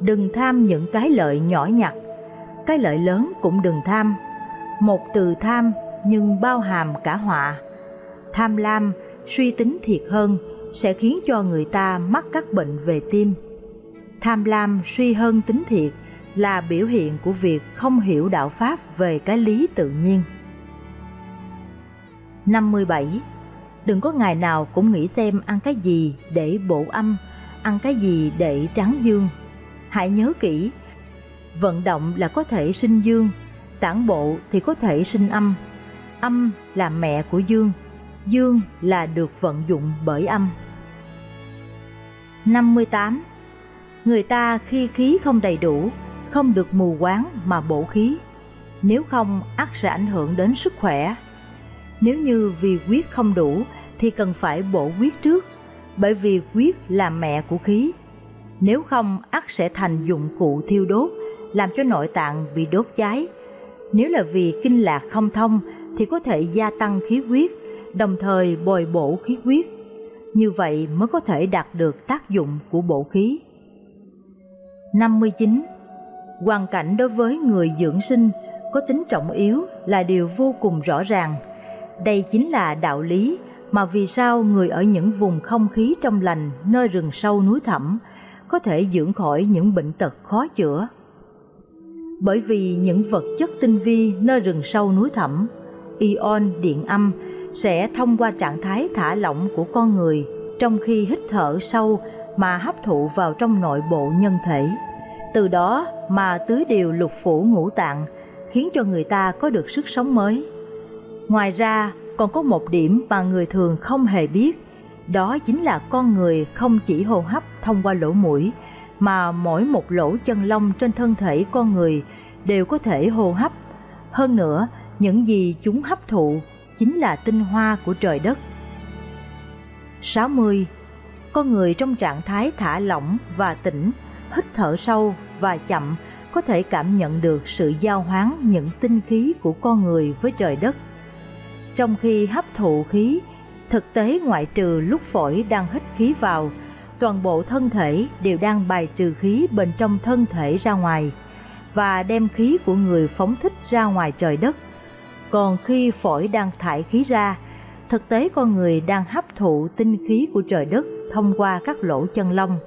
[SPEAKER 1] Đừng tham những cái lợi nhỏ nhặt, cái lợi lớn cũng đừng tham. Một từ tham nhưng bao hàm cả họa. Tham lam, suy tính thiệt hơn sẽ khiến cho người ta mắc các bệnh về tim. Tham lam suy hơn tính thiệt là biểu hiện của việc không hiểu đạo Pháp về cái lý tự nhiên. 57. Đừng có ngày nào cũng nghĩ xem ăn cái gì để bổ âm, ăn cái gì để tráng dương. Hãy nhớ kỹ, vận động là có thể sinh dương, tản bộ thì có thể sinh âm. Âm là mẹ của dương, dương là được vận dụng bởi âm. 58. Người ta khi khí không đầy đủ, không được mù quáng mà bổ khí, nếu không ắt sẽ ảnh hưởng đến sức khỏe. Nếu như vì huyết không đủ thì cần phải bổ huyết trước, bởi vì huyết là mẹ của khí. Nếu không ắt sẽ thành dụng cụ thiêu đốt, làm cho nội tạng bị đốt cháy. Nếu là vì kinh lạc không thông thì có thể gia tăng khí huyết, đồng thời bồi bổ khí huyết. Như vậy mới có thể đạt được tác dụng của bổ khí. 59. Hoàn cảnh đối với người dưỡng sinh có tính trọng yếu là điều vô cùng rõ ràng. Đây chính là đạo lý mà vì sao người ở những vùng không khí trong lành nơi rừng sâu núi thẳm có thể dưỡng khỏi những bệnh tật khó chữa. Bởi vì những vật chất tinh vi nơi rừng sâu núi thẳm, ion điện âm sẽ thông qua trạng thái thả lỏng của con người trong khi hít thở sâu mà hấp thụ vào trong nội bộ nhân thể. Từ đó mà tứ điều lục phủ ngũ tạng khiến cho người ta có được sức sống mới. Ngoài ra, còn có một điểm mà người thường không hề biết, đó chính là con người không chỉ hô hấp thông qua lỗ mũi, mà mỗi một lỗ chân lông trên thân thể con người đều có thể hô hấp. Hơn nữa, những gì chúng hấp thụ chính là tinh hoa của trời đất. 60. Con người trong trạng thái thả lỏng và tỉnh, hít thở sâu và chậm có thể cảm nhận được sự giao hoán những tinh khí của con người với trời đất. Trong khi hấp thụ khí, thực tế ngoại trừ lúc phổi đang hít khí vào, toàn bộ thân thể đều đang bài trừ khí bên trong thân thể ra ngoài và đem khí của người phóng thích ra ngoài trời đất. Còn khi phổi đang thải khí ra, thực tế con người đang hấp thụ tinh khí của trời đất thông qua các lỗ chân lông.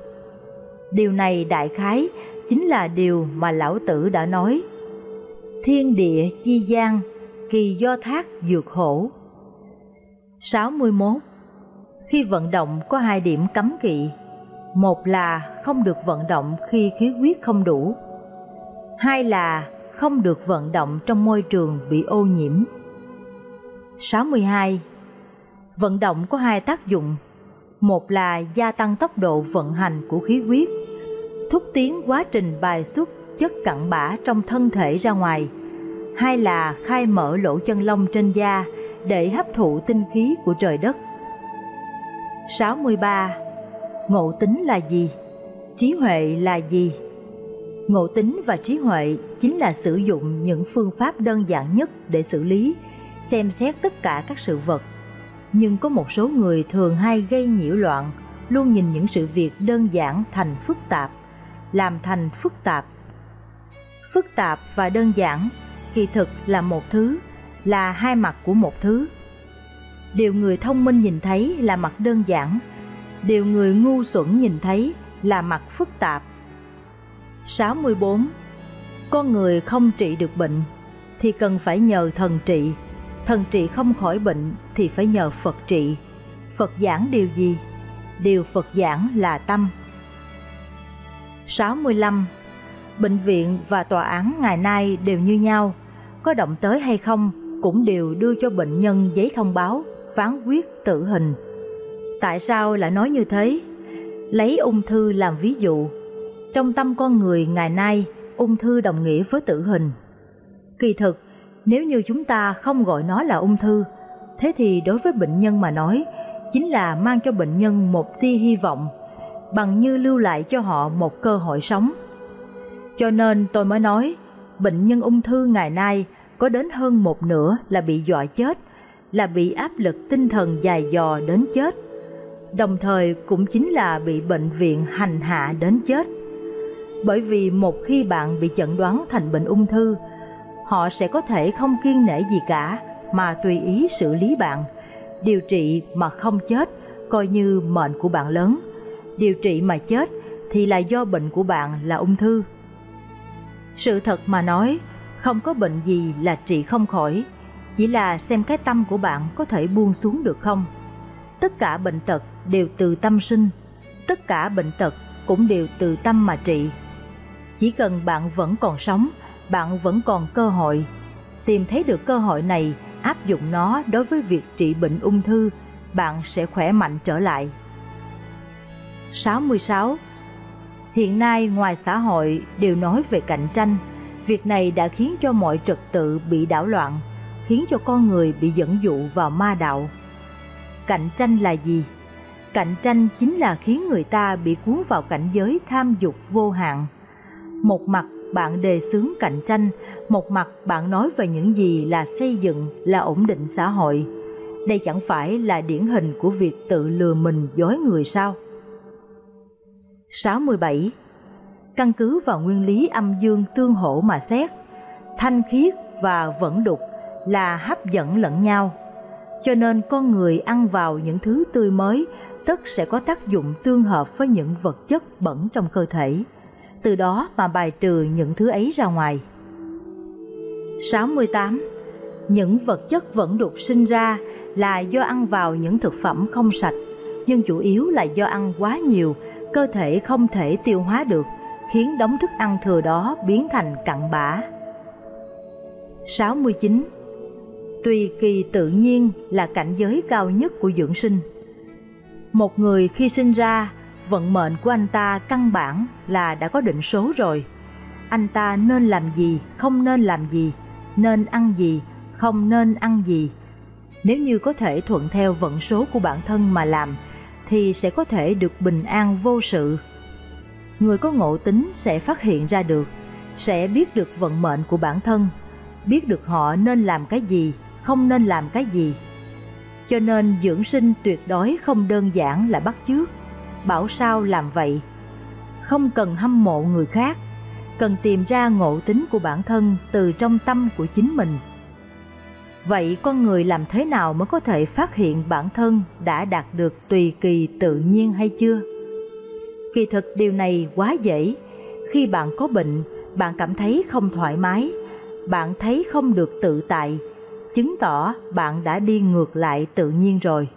[SPEAKER 1] Điều này đại khái chính là điều mà lão tử đã nói. Thiên địa chi gian, kỳ do thác dược hổ. 61. Khi vận động có hai điểm cấm kỵ. Một là không được vận động khi khí huyết không đủ. Hai là không được vận động trong môi trường bị ô nhiễm. 62. Vận động có hai tác dụng. Một là gia tăng tốc độ vận hành của khí huyết, thúc tiến quá trình bài xuất chất cặn bã trong thân thể ra ngoài. Hai là khai mở lỗ chân lông trên da để hấp thụ tinh khí của trời đất. 63. Ngộ tính là gì? Trí huệ là gì? Ngộ tính và trí huệ chính là sử dụng những phương pháp đơn giản nhất để xử lý, xem xét tất cả các sự vật. Nhưng có một số người thường hay gây nhiễu loạn, luôn nhìn những sự việc đơn giản thành phức tạp, làm thành phức tạp. Phức tạp và đơn giản kỳ thực là một thứ, là hai mặt của một thứ. Điều người thông minh nhìn thấy là mặt đơn giản, điều người ngu xuẩn nhìn thấy là mặt phức tạp. 64. Con người không trị được bệnh thì cần phải nhờ thần trị, thần trị không khỏi bệnh thì phải nhờ Phật trị. Phật giảng điều gì? Điều Phật giảng là tâm. 65. Bệnh viện và tòa án ngày nay đều như nhau, có động tới hay không cũng đều đưa cho bệnh nhân giấy thông báo, phán quyết tử hình. Tại sao lại nói như thế? Lấy ung thư làm ví dụ, trong tâm con người ngày nay, ung thư đồng nghĩa với tử hình. Kỳ thực, nếu như chúng ta không gọi nó là ung thư, thế thì đối với bệnh nhân mà nói, chính là mang cho bệnh nhân một tia hy vọng, bằng như lưu lại cho họ một cơ hội sống. Cho nên tôi mới nói, bệnh nhân ung thư ngày nay có đến hơn một nửa là bị dọa chết, là bị áp lực tinh thần dài dò đến chết, đồng thời cũng chính là bị bệnh viện hành hạ đến chết. Bởi vì một khi bạn bị chẩn đoán thành bệnh ung thư, họ sẽ có thể không kiên nể gì cả mà tùy ý xử lý bạn, điều trị mà không chết coi như mệnh của bạn lớn, điều trị mà chết thì là do bệnh của bạn là ung thư. Sự thật mà nói, không có bệnh gì là trị không khỏi, chỉ là xem cái tâm của bạn có thể buông xuống được không. Tất cả bệnh tật đều từ tâm sinh, tất cả bệnh tật cũng đều từ tâm mà trị. Chỉ cần bạn vẫn còn sống, bạn vẫn còn cơ hội. Tìm thấy được cơ hội này, áp dụng nó đối với việc trị bệnh ung thư, bạn sẽ khỏe mạnh trở lại. 66. Hiện nay ngoài xã hội đều nói về cạnh tranh, việc này đã khiến cho mọi trật tự bị đảo loạn, khiến cho con người bị dẫn dụ vào ma đạo. Cạnh tranh là gì? Cạnh tranh chính là khiến người ta bị cuốn vào cảnh giới tham dục vô hạn. Một mặt bạn đề xướng cạnh tranh, một mặt bạn nói về những gì là xây dựng, là ổn định xã hội. Đây chẳng phải là điển hình của việc tự lừa mình dối người sao? 67. Căn cứ vào nguyên lý âm dương tương hỗ mà xét, thanh khiết và vẫn đục là hấp dẫn lẫn nhau. Cho nên con người ăn vào những thứ tươi mới tất sẽ có tác dụng tương hợp với những vật chất bẩn trong cơ thể từ đó mà bài trừ những thứ ấy ra ngoài. 68. Những vật chất vẫn đục sinh ra là do ăn vào những thực phẩm không sạch, nhưng chủ yếu là do ăn quá nhiều, cơ thể không thể tiêu hóa được, khiến đống thức ăn thừa đó biến thành cặn bã. 69. Tùy kỳ tự nhiên là cảnh giới cao nhất của dưỡng sinh. Một người khi sinh ra vận mệnh của anh ta căn bản là đã có định số rồi. Anh ta nên làm gì, không nên làm gì, nên ăn gì, không nên ăn gì. Nếu như có thể thuận theo vận số của bản thân mà làm, thì sẽ có thể được bình an vô sự. Người có ngộ tính sẽ phát hiện ra được, sẽ biết được vận mệnh của bản thân, biết được họ nên làm cái gì, không nên làm cái gì. Cho nên dưỡng sinh tuyệt đối không đơn giản là bắt chước, bảo sao làm vậy. Không cần hâm mộ người khác, cần tìm ra ngộ tính của bản thân từ trong tâm của chính mình. Vậy con người làm thế nào mới có thể phát hiện bản thân đã đạt được tùy kỳ tự nhiên hay chưa? Kỳ thực điều này quá dễ. Khi bạn có bệnh, bạn cảm thấy không thoải mái, bạn thấy không được tự tại, chứng tỏ bạn đã đi ngược lại tự nhiên rồi.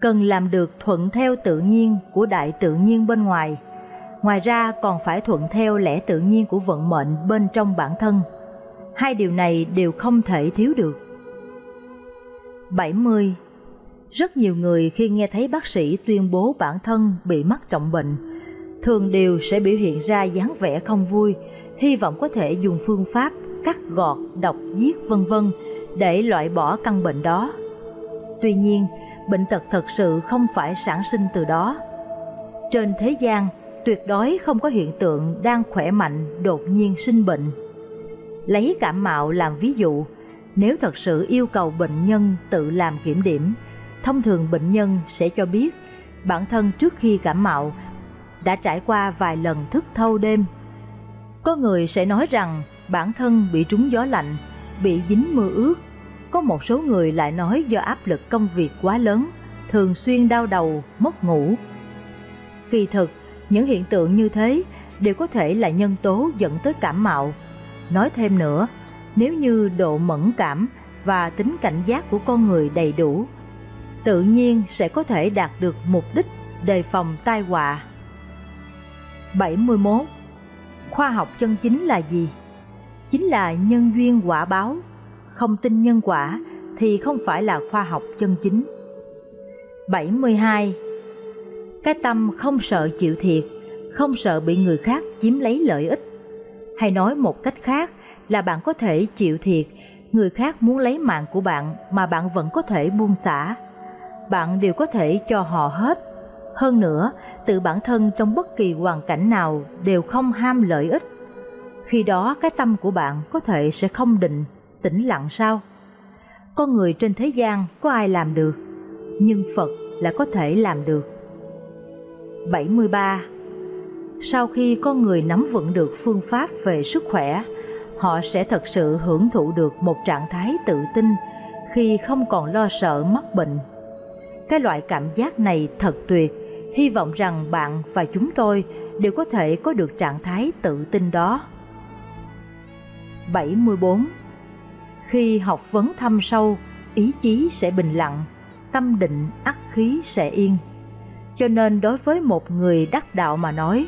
[SPEAKER 1] Cần làm được thuận theo tự nhiên của đại tự nhiên bên ngoài, ngoài ra còn phải thuận theo lẽ tự nhiên của vận mệnh bên trong bản thân. Hai điều này đều không thể thiếu được. 70. Rất nhiều người khi nghe thấy bác sĩ tuyên bố bản thân bị mắc trọng bệnh, thường đều sẽ biểu hiện ra dáng vẻ không vui, hy vọng có thể dùng phương pháp cắt gọt, độc, giết vân vân để loại bỏ căn bệnh đó. Tuy nhiên, bệnh tật thật sự không phải sản sinh từ đó. Trên thế gian, tuyệt đối không có hiện tượng đang khỏe mạnh đột nhiên sinh bệnh. Lấy cảm mạo làm ví dụ, nếu thật sự yêu cầu bệnh nhân tự làm kiểm điểm, thông thường bệnh nhân sẽ cho biết bản thân trước khi cảm mạo đã trải qua vài lần thức thâu đêm. Có người sẽ nói rằng bản thân bị trúng gió lạnh, bị dính mưa ướt. Có một số người lại nói do áp lực công việc quá lớn, thường xuyên đau đầu, mất ngủ. Kỳ thực, những hiện tượng như thế đều có thể là nhân tố dẫn tới cảm mạo. Nói thêm nữa, nếu như độ mẫn cảm và tính cảnh giác của con người đầy đủ, tự nhiên sẽ có thể đạt được mục đích đề phòng tai họa. 71. Khoa học chân chính là gì? Chính là nhân duyên quả báo. Không tin nhân quả thì không phải là khoa học chân chính. 72. Cái tâm không sợ chịu thiệt, không sợ bị người khác chiếm lấy lợi ích. Hay nói một cách khác là bạn có thể chịu thiệt, người khác muốn lấy mạng của bạn mà bạn vẫn có thể buông xả. Bạn đều có thể cho họ hết. Hơn nữa, tự bản thân trong bất kỳ hoàn cảnh nào đều không ham lợi ích. Khi đó cái tâm của bạn có thể sẽ không định, tĩnh lặng sao? Con người trên thế gian có ai làm được, nhưng Phật là có thể làm được. 73. Sau khi con người nắm vững được phương pháp về sức khỏe, họ sẽ thật sự hưởng thụ được một trạng thái tự tin khi không còn lo sợ mắc bệnh. Cái loại cảm giác này thật tuyệt, hy vọng rằng bạn và chúng tôi đều có thể có được trạng thái tự tin đó. 74. Khi học vấn thâm sâu, ý chí sẽ bình lặng, tâm định ắt khí sẽ yên. Cho nên đối với một người đắc đạo mà nói,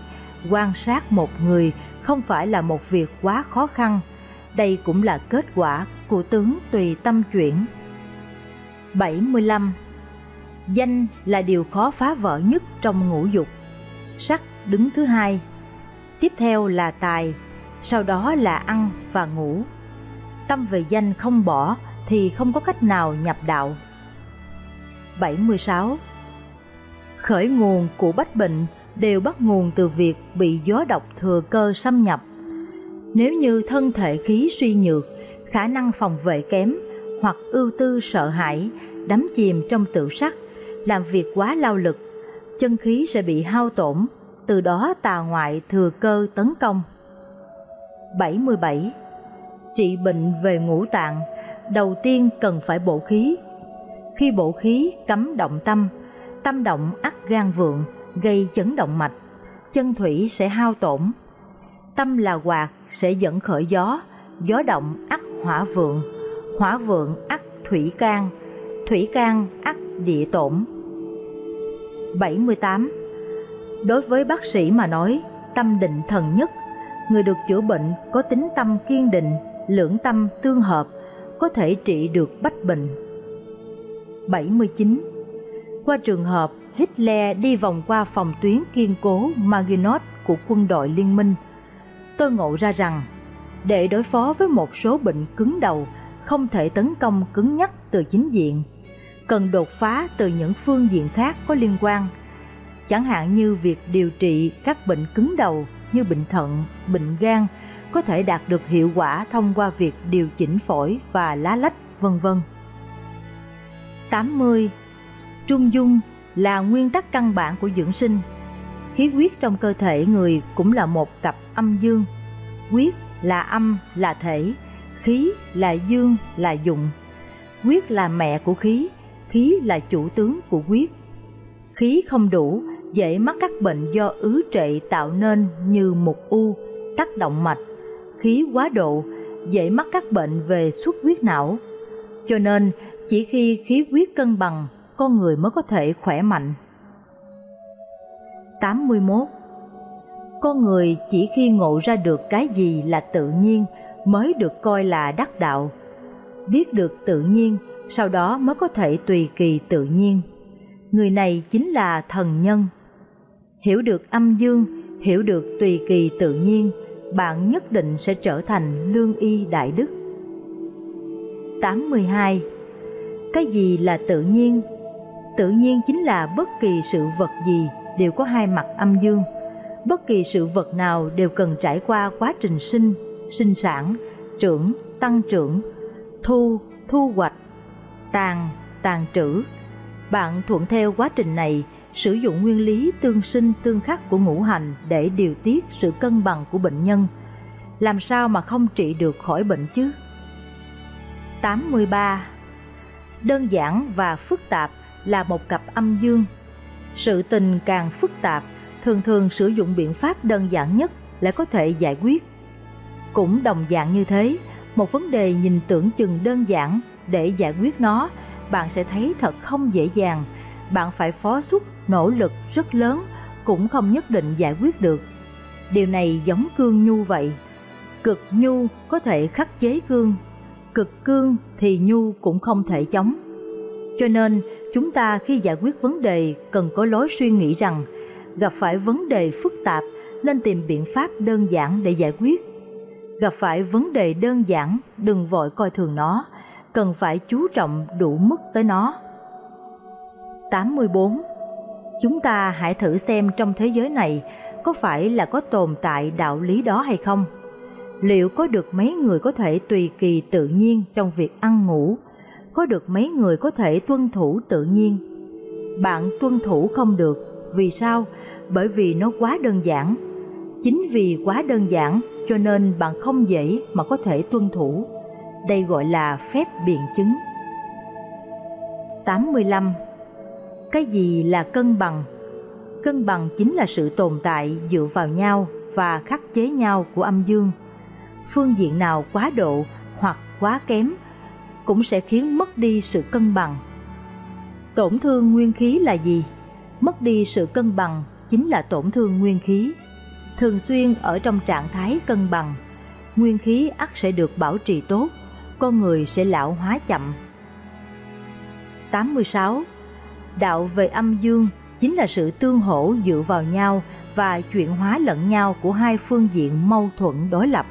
[SPEAKER 1] quan sát một người không phải là một việc quá khó khăn, đây cũng là kết quả của tướng tùy tâm chuyển. 75. Danh là điều khó phá vỡ nhất trong ngũ dục. Sắc đứng thứ hai. Tiếp theo là tài, sau đó là ăn và ngủ. Tâm về danh không bỏ thì không có cách nào nhập đạo. 76. Khởi nguồn của bách bệnh đều bắt nguồn từ việc bị gió độc thừa cơ xâm nhập. Nếu như thân thể khí suy nhược, khả năng phòng vệ kém hoặc ưu tư sợ hãi, đắm chìm trong tự sắc, làm việc quá lao lực, chân khí sẽ bị hao tổn, từ đó tà ngoại thừa cơ tấn công. 77. Trị bệnh về ngũ tạng, đầu tiên cần phải bổ khí. Khi bổ khí cấm động tâm, tâm động ắt gan vượng, gây chấn động mạch, chân thủy sẽ hao tổn. Tâm là quạt sẽ dẫn khởi gió, gió động ắt hỏa vượng, hỏa vượng ắt thủy can, thủy can ắt địa tổn. 78. Đối với bác sĩ mà nói, tâm định thần nhất người được chữa bệnh có tính tâm kiên định, lưỡng tâm tương hợp, có thể trị được bách bệnh. 79. Qua trường hợp Hitler đi vòng qua phòng tuyến kiên cố Maginot của quân đội liên minh, tôi ngộ ra rằng để đối phó với một số bệnh cứng đầu không thể tấn công cứng nhắc từ chính diện, cần đột phá từ những phương diện khác có liên quan, chẳng hạn như việc điều trị các bệnh cứng đầu như bệnh thận, bệnh gan có thể đạt được hiệu quả thông qua việc điều chỉnh phổi và lá lách, vân vân. 80. Trung dung là nguyên tắc căn bản của dưỡng sinh. Khí huyết trong cơ thể người cũng là một cặp âm dương. Huyết là âm là thể, khí là dương là dụng. Huyết là mẹ của khí, khí là chủ tướng của huyết. Khí không đủ, dễ mắc các bệnh do ứ trệ tạo nên như mục u, tắc động mạch. Khí quá độ, dễ mắc các bệnh về xuất huyết não. Cho nên, chỉ khi khí huyết cân bằng, con người mới có thể khỏe mạnh. 81. Con người chỉ khi ngộ ra được cái gì là tự nhiên mới được coi là đắc đạo. Biết được tự nhiên, sau đó mới có thể tùy kỳ tự nhiên. Người này chính là thần nhân. Hiểu được âm dương, hiểu được tùy kỳ tự nhiên, bạn nhất định sẽ trở thành lương y đại đức. 82. Cái gì là tự nhiên? Tự nhiên chính là bất kỳ sự vật gì đều có hai mặt âm dương. Bất kỳ sự vật nào đều cần trải qua quá trình sinh, sinh sản, trưởng, tăng trưởng, thu, thu hoạch, tàn, tàn trữ. Bạn thuận theo quá trình này, sử dụng nguyên lý tương sinh tương khắc của ngũ hành để điều tiết sự cân bằng của bệnh nhân. Làm sao mà không trị được khỏi bệnh chứ? 83. Đơn giản và phức tạp là một cặp âm dương. Sự tình càng phức tạp, thường thường sử dụng biện pháp đơn giản nhất lại có thể giải quyết. Cũng đồng dạng như thế, một vấn đề nhìn tưởng chừng đơn giản để giải quyết nó, bạn sẽ thấy thật không dễ dàng. Bạn phải phó xuất nỗ lực rất lớn cũng không nhất định giải quyết được. Điều này giống cương nhu vậy. Cực nhu có thể khắc chế cương, cực cương thì nhu cũng không thể chống. Cho nên, chúng ta khi giải quyết vấn đề cần có lối suy nghĩ rằng gặp phải vấn đề phức tạp nên tìm biện pháp đơn giản để giải quyết. Gặp phải vấn đề đơn giản, đừng vội coi thường nó, cần phải chú trọng đủ mức tới nó. 84. Chúng ta hãy thử xem trong thế giới này có phải là có tồn tại đạo lý đó hay không? Liệu có được mấy người có thể tùy kỳ tự nhiên trong việc ăn ngủ? Có được mấy người có thể tuân thủ tự nhiên? Bạn tuân thủ không được, vì sao? Bởi vì nó quá đơn giản. Chính vì quá đơn giản cho nên bạn không dễ mà có thể tuân thủ. Đây gọi là phép biện chứng. 85. Cái gì là cân bằng? Cân bằng chính là sự tồn tại dựa vào nhau và khắc chế nhau của âm dương. Phương diện nào quá độ hoặc quá kém cũng sẽ khiến mất đi sự cân bằng. Tổn thương nguyên khí là gì? Mất đi sự cân bằng chính là tổn thương nguyên khí. Thường xuyên ở trong trạng thái cân bằng, nguyên khí ắt sẽ được bảo trì tốt, con người sẽ lão hóa chậm. 86. Đạo về âm dương chính là sự tương hỗ dựa vào nhau và chuyển hóa lẫn nhau của hai phương diện mâu thuẫn đối lập.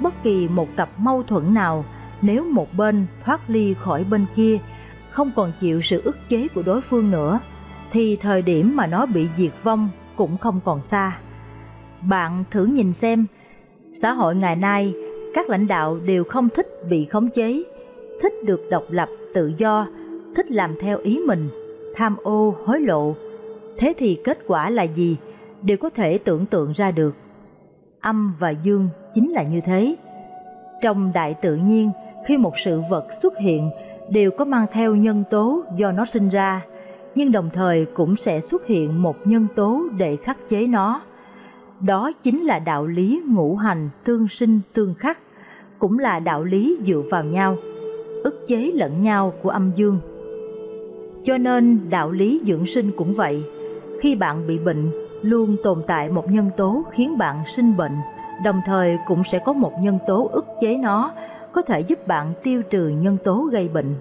[SPEAKER 1] Bất kỳ một cặp mâu thuẫn nào, nếu một bên thoát ly khỏi bên kia, không còn chịu sự ức chế của đối phương nữa, thì thời điểm mà nó bị diệt vong cũng không còn xa. Bạn thử nhìn xem, xã hội ngày nay, các lãnh đạo đều không thích bị khống chế, thích được độc lập, tự do, thích làm theo ý mình, tham ô, hối lộ. Thế thì kết quả là gì? Đều có thể tưởng tượng ra được. Âm và dương chính là như thế. Trong đại tự nhiên, khi một sự vật xuất hiện, đều có mang theo nhân tố do nó sinh ra, nhưng đồng thời cũng sẽ xuất hiện một nhân tố để khắc chế nó. Đó chính là đạo lý ngũ hành tương sinh tương khắc, cũng là đạo lý dựa vào nhau, ức chế lẫn nhau của âm dương. Cho nên đạo lý dưỡng sinh cũng vậy, khi bạn bị bệnh, luôn tồn tại một nhân tố khiến bạn sinh bệnh, đồng thời cũng sẽ có một nhân tố ức chế nó, có thể giúp bạn tiêu trừ nhân tố gây bệnh.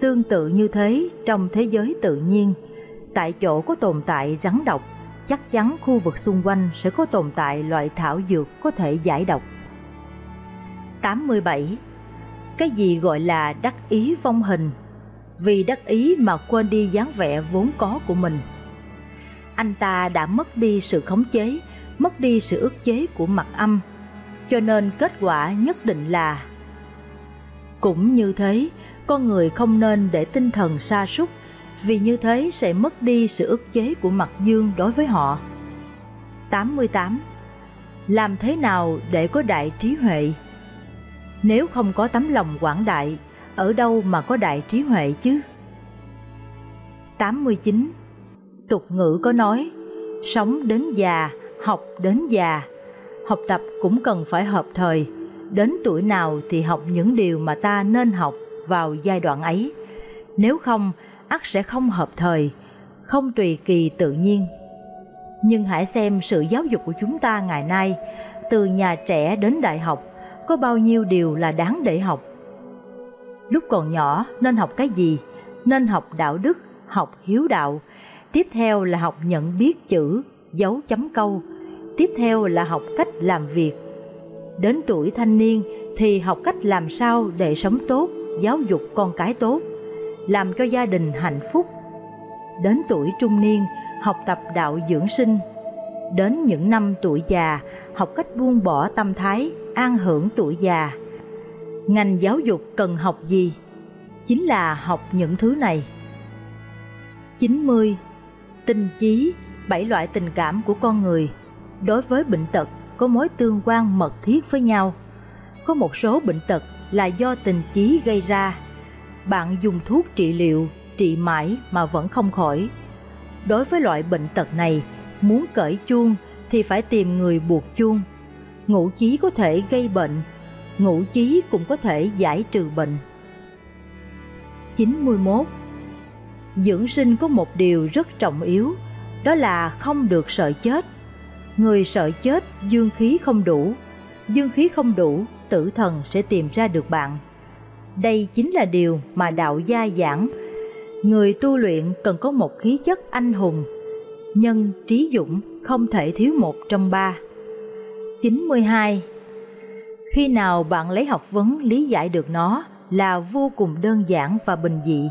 [SPEAKER 1] Tương tự như thế trong thế giới tự nhiên, tại chỗ có tồn tại rắn độc, chắc chắn khu vực xung quanh sẽ có tồn tại loại thảo dược có thể giải độc. 87. Cái gì gọi là đắc ý vong hình? Vì đắc ý mà quên đi dáng vẻ vốn có của mình. Anh ta đã mất đi sự khống chế, mất đi sự ức chế của mặt âm, cho nên kết quả nhất định là cũng như thế, con người không nên để tinh thần sa sút vì như thế sẽ mất đi sự ức chế của mặt dương đối với họ. 88. Làm thế nào để có đại trí huệ? Nếu không có tấm lòng quảng đại, ở đâu mà có đại trí huệ chứ? 89. Tục ngữ có nói, sống đến già, học đến già. Học tập cũng cần phải hợp thời, đến tuổi nào thì học những điều mà ta nên học vào giai đoạn ấy. Nếu không, ắt sẽ không hợp thời, không tùy kỳ tự nhiên. Nhưng hãy xem sự giáo dục của chúng ta ngày nay, từ nhà trẻ đến đại học, có bao nhiêu điều là đáng để học. Lúc còn nhỏ nên học cái gì? Nên học đạo đức, học hiếu đạo. Tiếp theo là học nhận biết chữ, dấu chấm câu. Tiếp theo là học cách làm việc. Đến tuổi thanh niên thì học cách làm sao để sống tốt, giáo dục con cái tốt, làm cho gia đình hạnh phúc. Đến tuổi trung niên, học tập đạo dưỡng sinh. Đến những năm tuổi già, học cách buông bỏ tâm thái, an hưởng tuổi già. Ngành giáo dục cần học gì? Chính là học những thứ này. 90. Tình chí, bảy loại tình cảm của con người. Đối với bệnh tật có mối tương quan mật thiết với nhau. Có một số bệnh tật là do tình chí gây ra. Bạn dùng thuốc trị liệu, trị mãi mà vẫn không khỏi. Đối với loại bệnh tật này, muốn cởi chuông thì phải tìm người buộc chuông. Ngũ chí có thể gây bệnh, ngũ chí cũng có thể giải trừ bệnh. 91. Dưỡng sinh có một điều rất trọng yếu, đó là không được sợ chết. Người sợ chết dương khí không đủ, dương khí không đủ, tử thần sẽ tìm ra được bạn. Đây chính là điều mà đạo gia giảng. Người tu luyện cần có một khí chất anh hùng, nhân trí dũng không thể thiếu một trong ba. 92. Khi nào bạn lấy học vấn lý giải được nó là vô cùng đơn giản và bình dị.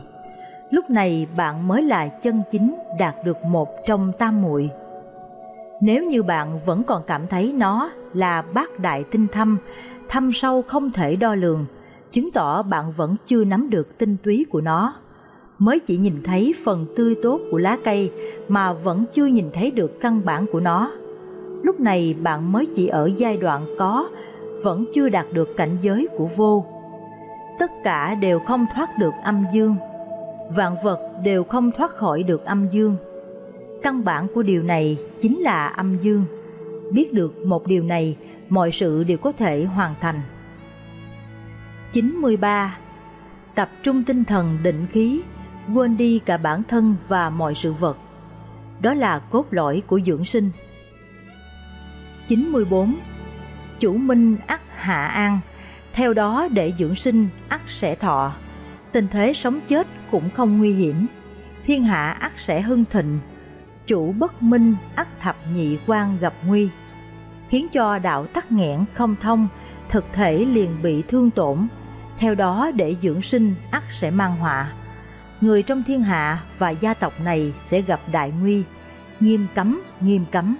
[SPEAKER 1] Lúc này bạn mới là chân chính đạt được một trong tam muội. Nếu như bạn vẫn còn cảm thấy nó là bát đại tinh thâm, thâm sâu không thể đo lường, chứng tỏ bạn vẫn chưa nắm được tinh túy của nó. Mới chỉ nhìn thấy phần tươi tốt của lá cây mà vẫn chưa nhìn thấy được căn bản của nó. Lúc này bạn mới chỉ ở giai đoạn có, vẫn chưa đạt được cảnh giới của vô. Tất cả đều không thoát được âm dương, vạn vật đều không thoát khỏi được âm dương. Căn bản của điều này chính là âm dương. Biết được một điều này, mọi sự đều có thể hoàn thành. 93. Tập trung tinh thần định khí, quên đi cả bản thân và mọi sự vật. Đó là cốt lõi của dưỡng sinh. 94. Chủ minh ắt hạ an, theo đó để dưỡng sinh ắt sẽ thọ. Tình thế sống chết cũng không nguy hiểm, thiên hạ ắt sẽ hưng thịnh. Chủ bất minh ắt thập nhị quan gặp nguy, khiến cho đạo tắc nghẽn không thông, thực thể liền bị thương tổn. Theo đó để dưỡng sinh ắt sẽ mang họa. Người trong thiên hạ và gia tộc này sẽ gặp đại nguy, nghiêm cấm, nghiêm cấm.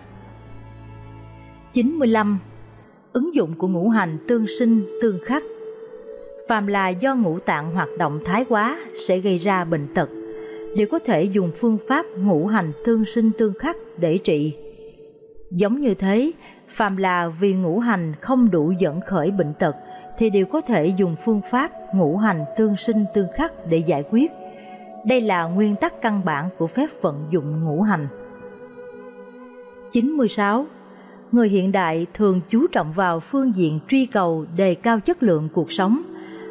[SPEAKER 1] 95. Ứng dụng của ngũ hành tương sinh tương khắc Phàm là do ngũ tạng hoạt động thái quá sẽ gây ra bệnh tật, đều có thể dùng phương pháp ngũ hành tương sinh tương khắc để trị. Giống như thế, phàm là vì ngũ hành không đủ dẫn khởi bệnh tật thì đều có thể dùng phương pháp ngũ hành tương sinh tương khắc để giải quyết. Đây là nguyên tắc căn bản của phép vận dụng ngũ hành. 96 người hiện đại thường chú trọng vào phương diện truy cầu đề cao chất lượng cuộc sống.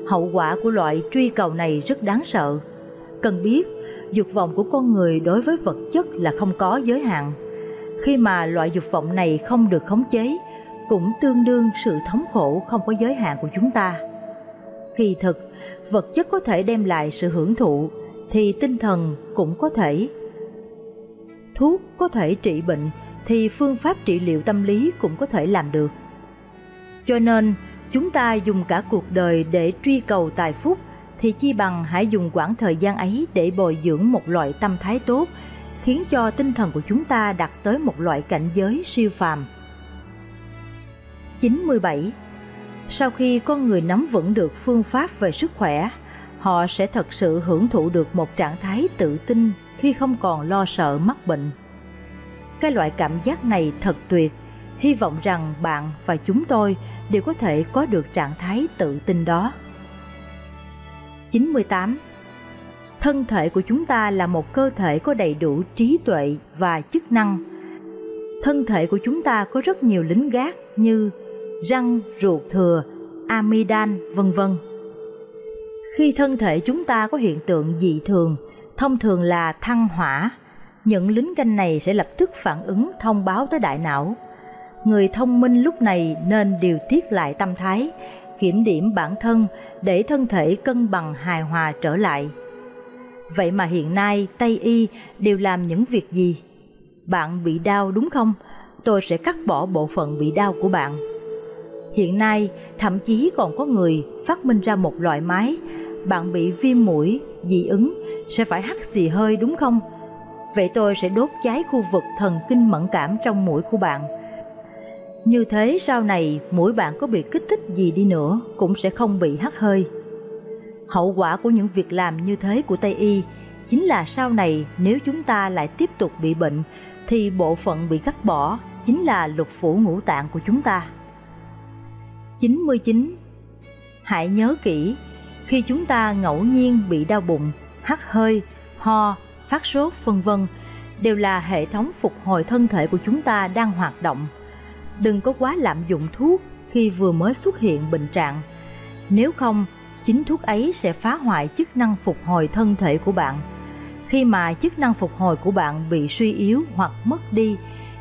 [SPEAKER 1] Hậu quả của loại truy cầu này rất đáng sợ. Cần biết, dục vọng của con người đối với vật chất là không có giới hạn. Khi mà loại dục vọng này không được khống chế, cũng tương đương sự thống khổ không có giới hạn của chúng ta. Kỳ thực, vật chất có thể đem lại sự hưởng thụ, thì tinh thần cũng có thể. Thuốc có thể trị bệnh, thì phương pháp trị liệu tâm lý cũng có thể làm được. Cho nên, chúng ta dùng cả cuộc đời để truy cầu tài phúc thì chi bằng hãy dùng quãng thời gian ấy để bồi dưỡng một loại tâm thái tốt, khiến cho tinh thần của chúng ta đạt tới một loại cảnh giới siêu phàm. 97. Sau khi con người nắm vững được phương pháp về sức khỏe, họ sẽ thật sự hưởng thụ được một trạng thái tự tin khi không còn lo sợ mắc bệnh. Cái loại cảm giác này thật tuyệt, hy vọng rằng bạn và chúng tôi đều có thể có được trạng thái tự tin đó. 98. Thân thể của chúng ta là một cơ thể có đầy đủ trí tuệ và chức năng. Thân thể của chúng ta có rất nhiều lính gác như răng, ruột thừa, amidan, vân vân. Khi thân thể chúng ta có hiện tượng dị thường, thông thường là thăng hỏa, những lính canh này sẽ lập tức phản ứng thông báo tới đại não. Người thông minh lúc này nên điều tiết lại tâm thái, kiểm điểm bản thân để thân thể cân bằng hài hòa trở lại. Vậy mà hiện nay Tây Y đều làm những việc gì? Bạn bị đau đúng không? Tôi sẽ cắt bỏ bộ phận bị đau của bạn. Hiện nay thậm chí còn có người phát minh ra một loại máy, bạn bị viêm mũi, dị ứng sẽ phải hắt xì hơi đúng không? Vậy tôi sẽ đốt cháy khu vực thần kinh mẫn cảm trong mũi của bạn. Như thế sau này mũi bạn có bị kích thích gì đi nữa cũng sẽ không bị hắt hơi. Hậu quả của những việc làm như thế của Tây Y chính là sau này nếu chúng ta lại tiếp tục bị bệnh thì bộ phận bị cắt bỏ chính là lục phủ ngũ tạng của chúng ta. 99. Hãy nhớ kỹ, khi chúng ta ngẫu nhiên bị đau bụng, hắt hơi, ho, phát sốt vân vân đều là hệ thống phục hồi thân thể của chúng ta đang hoạt động. Đừng có quá lạm dụng thuốc khi vừa mới xuất hiện bệnh trạng. Nếu không, chính thuốc ấy sẽ phá hoại chức năng phục hồi thân thể của bạn. Khi mà chức năng phục hồi của bạn bị suy yếu hoặc mất đi,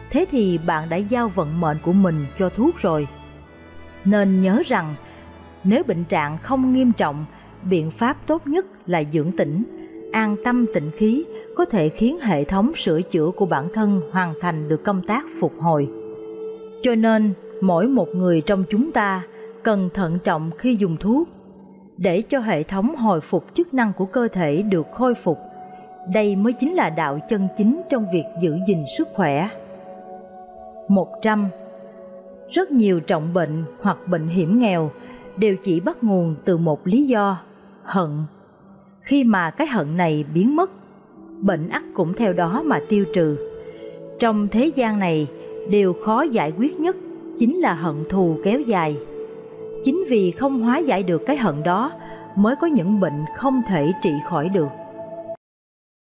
[SPEAKER 1] thế thì bạn đã giao vận mệnh của mình cho thuốc rồi. Nên nhớ rằng, nếu bệnh trạng không nghiêm trọng, biện pháp tốt nhất là dưỡng tĩnh, an tâm tịnh khí có thể khiến hệ thống sửa chữa của bản thân hoàn thành được công tác phục hồi. Cho nên, mỗi một người trong chúng ta cần thận trọng khi dùng thuốc để cho hệ thống hồi phục chức năng của cơ thể được khôi phục. Đây mới chính là đạo chân chính trong việc giữ gìn sức khỏe. 100. Rất nhiều trọng bệnh hoặc bệnh hiểm nghèo đều chỉ bắt nguồn từ một lý do, hận. Khi mà cái hận này biến mất, bệnh ắt cũng theo đó mà tiêu trừ. Trong thế gian này, điều khó giải quyết nhất chính là hận thù kéo dài. Chính vì không hóa giải được cái hận đó mới có những bệnh không thể trị khỏi được.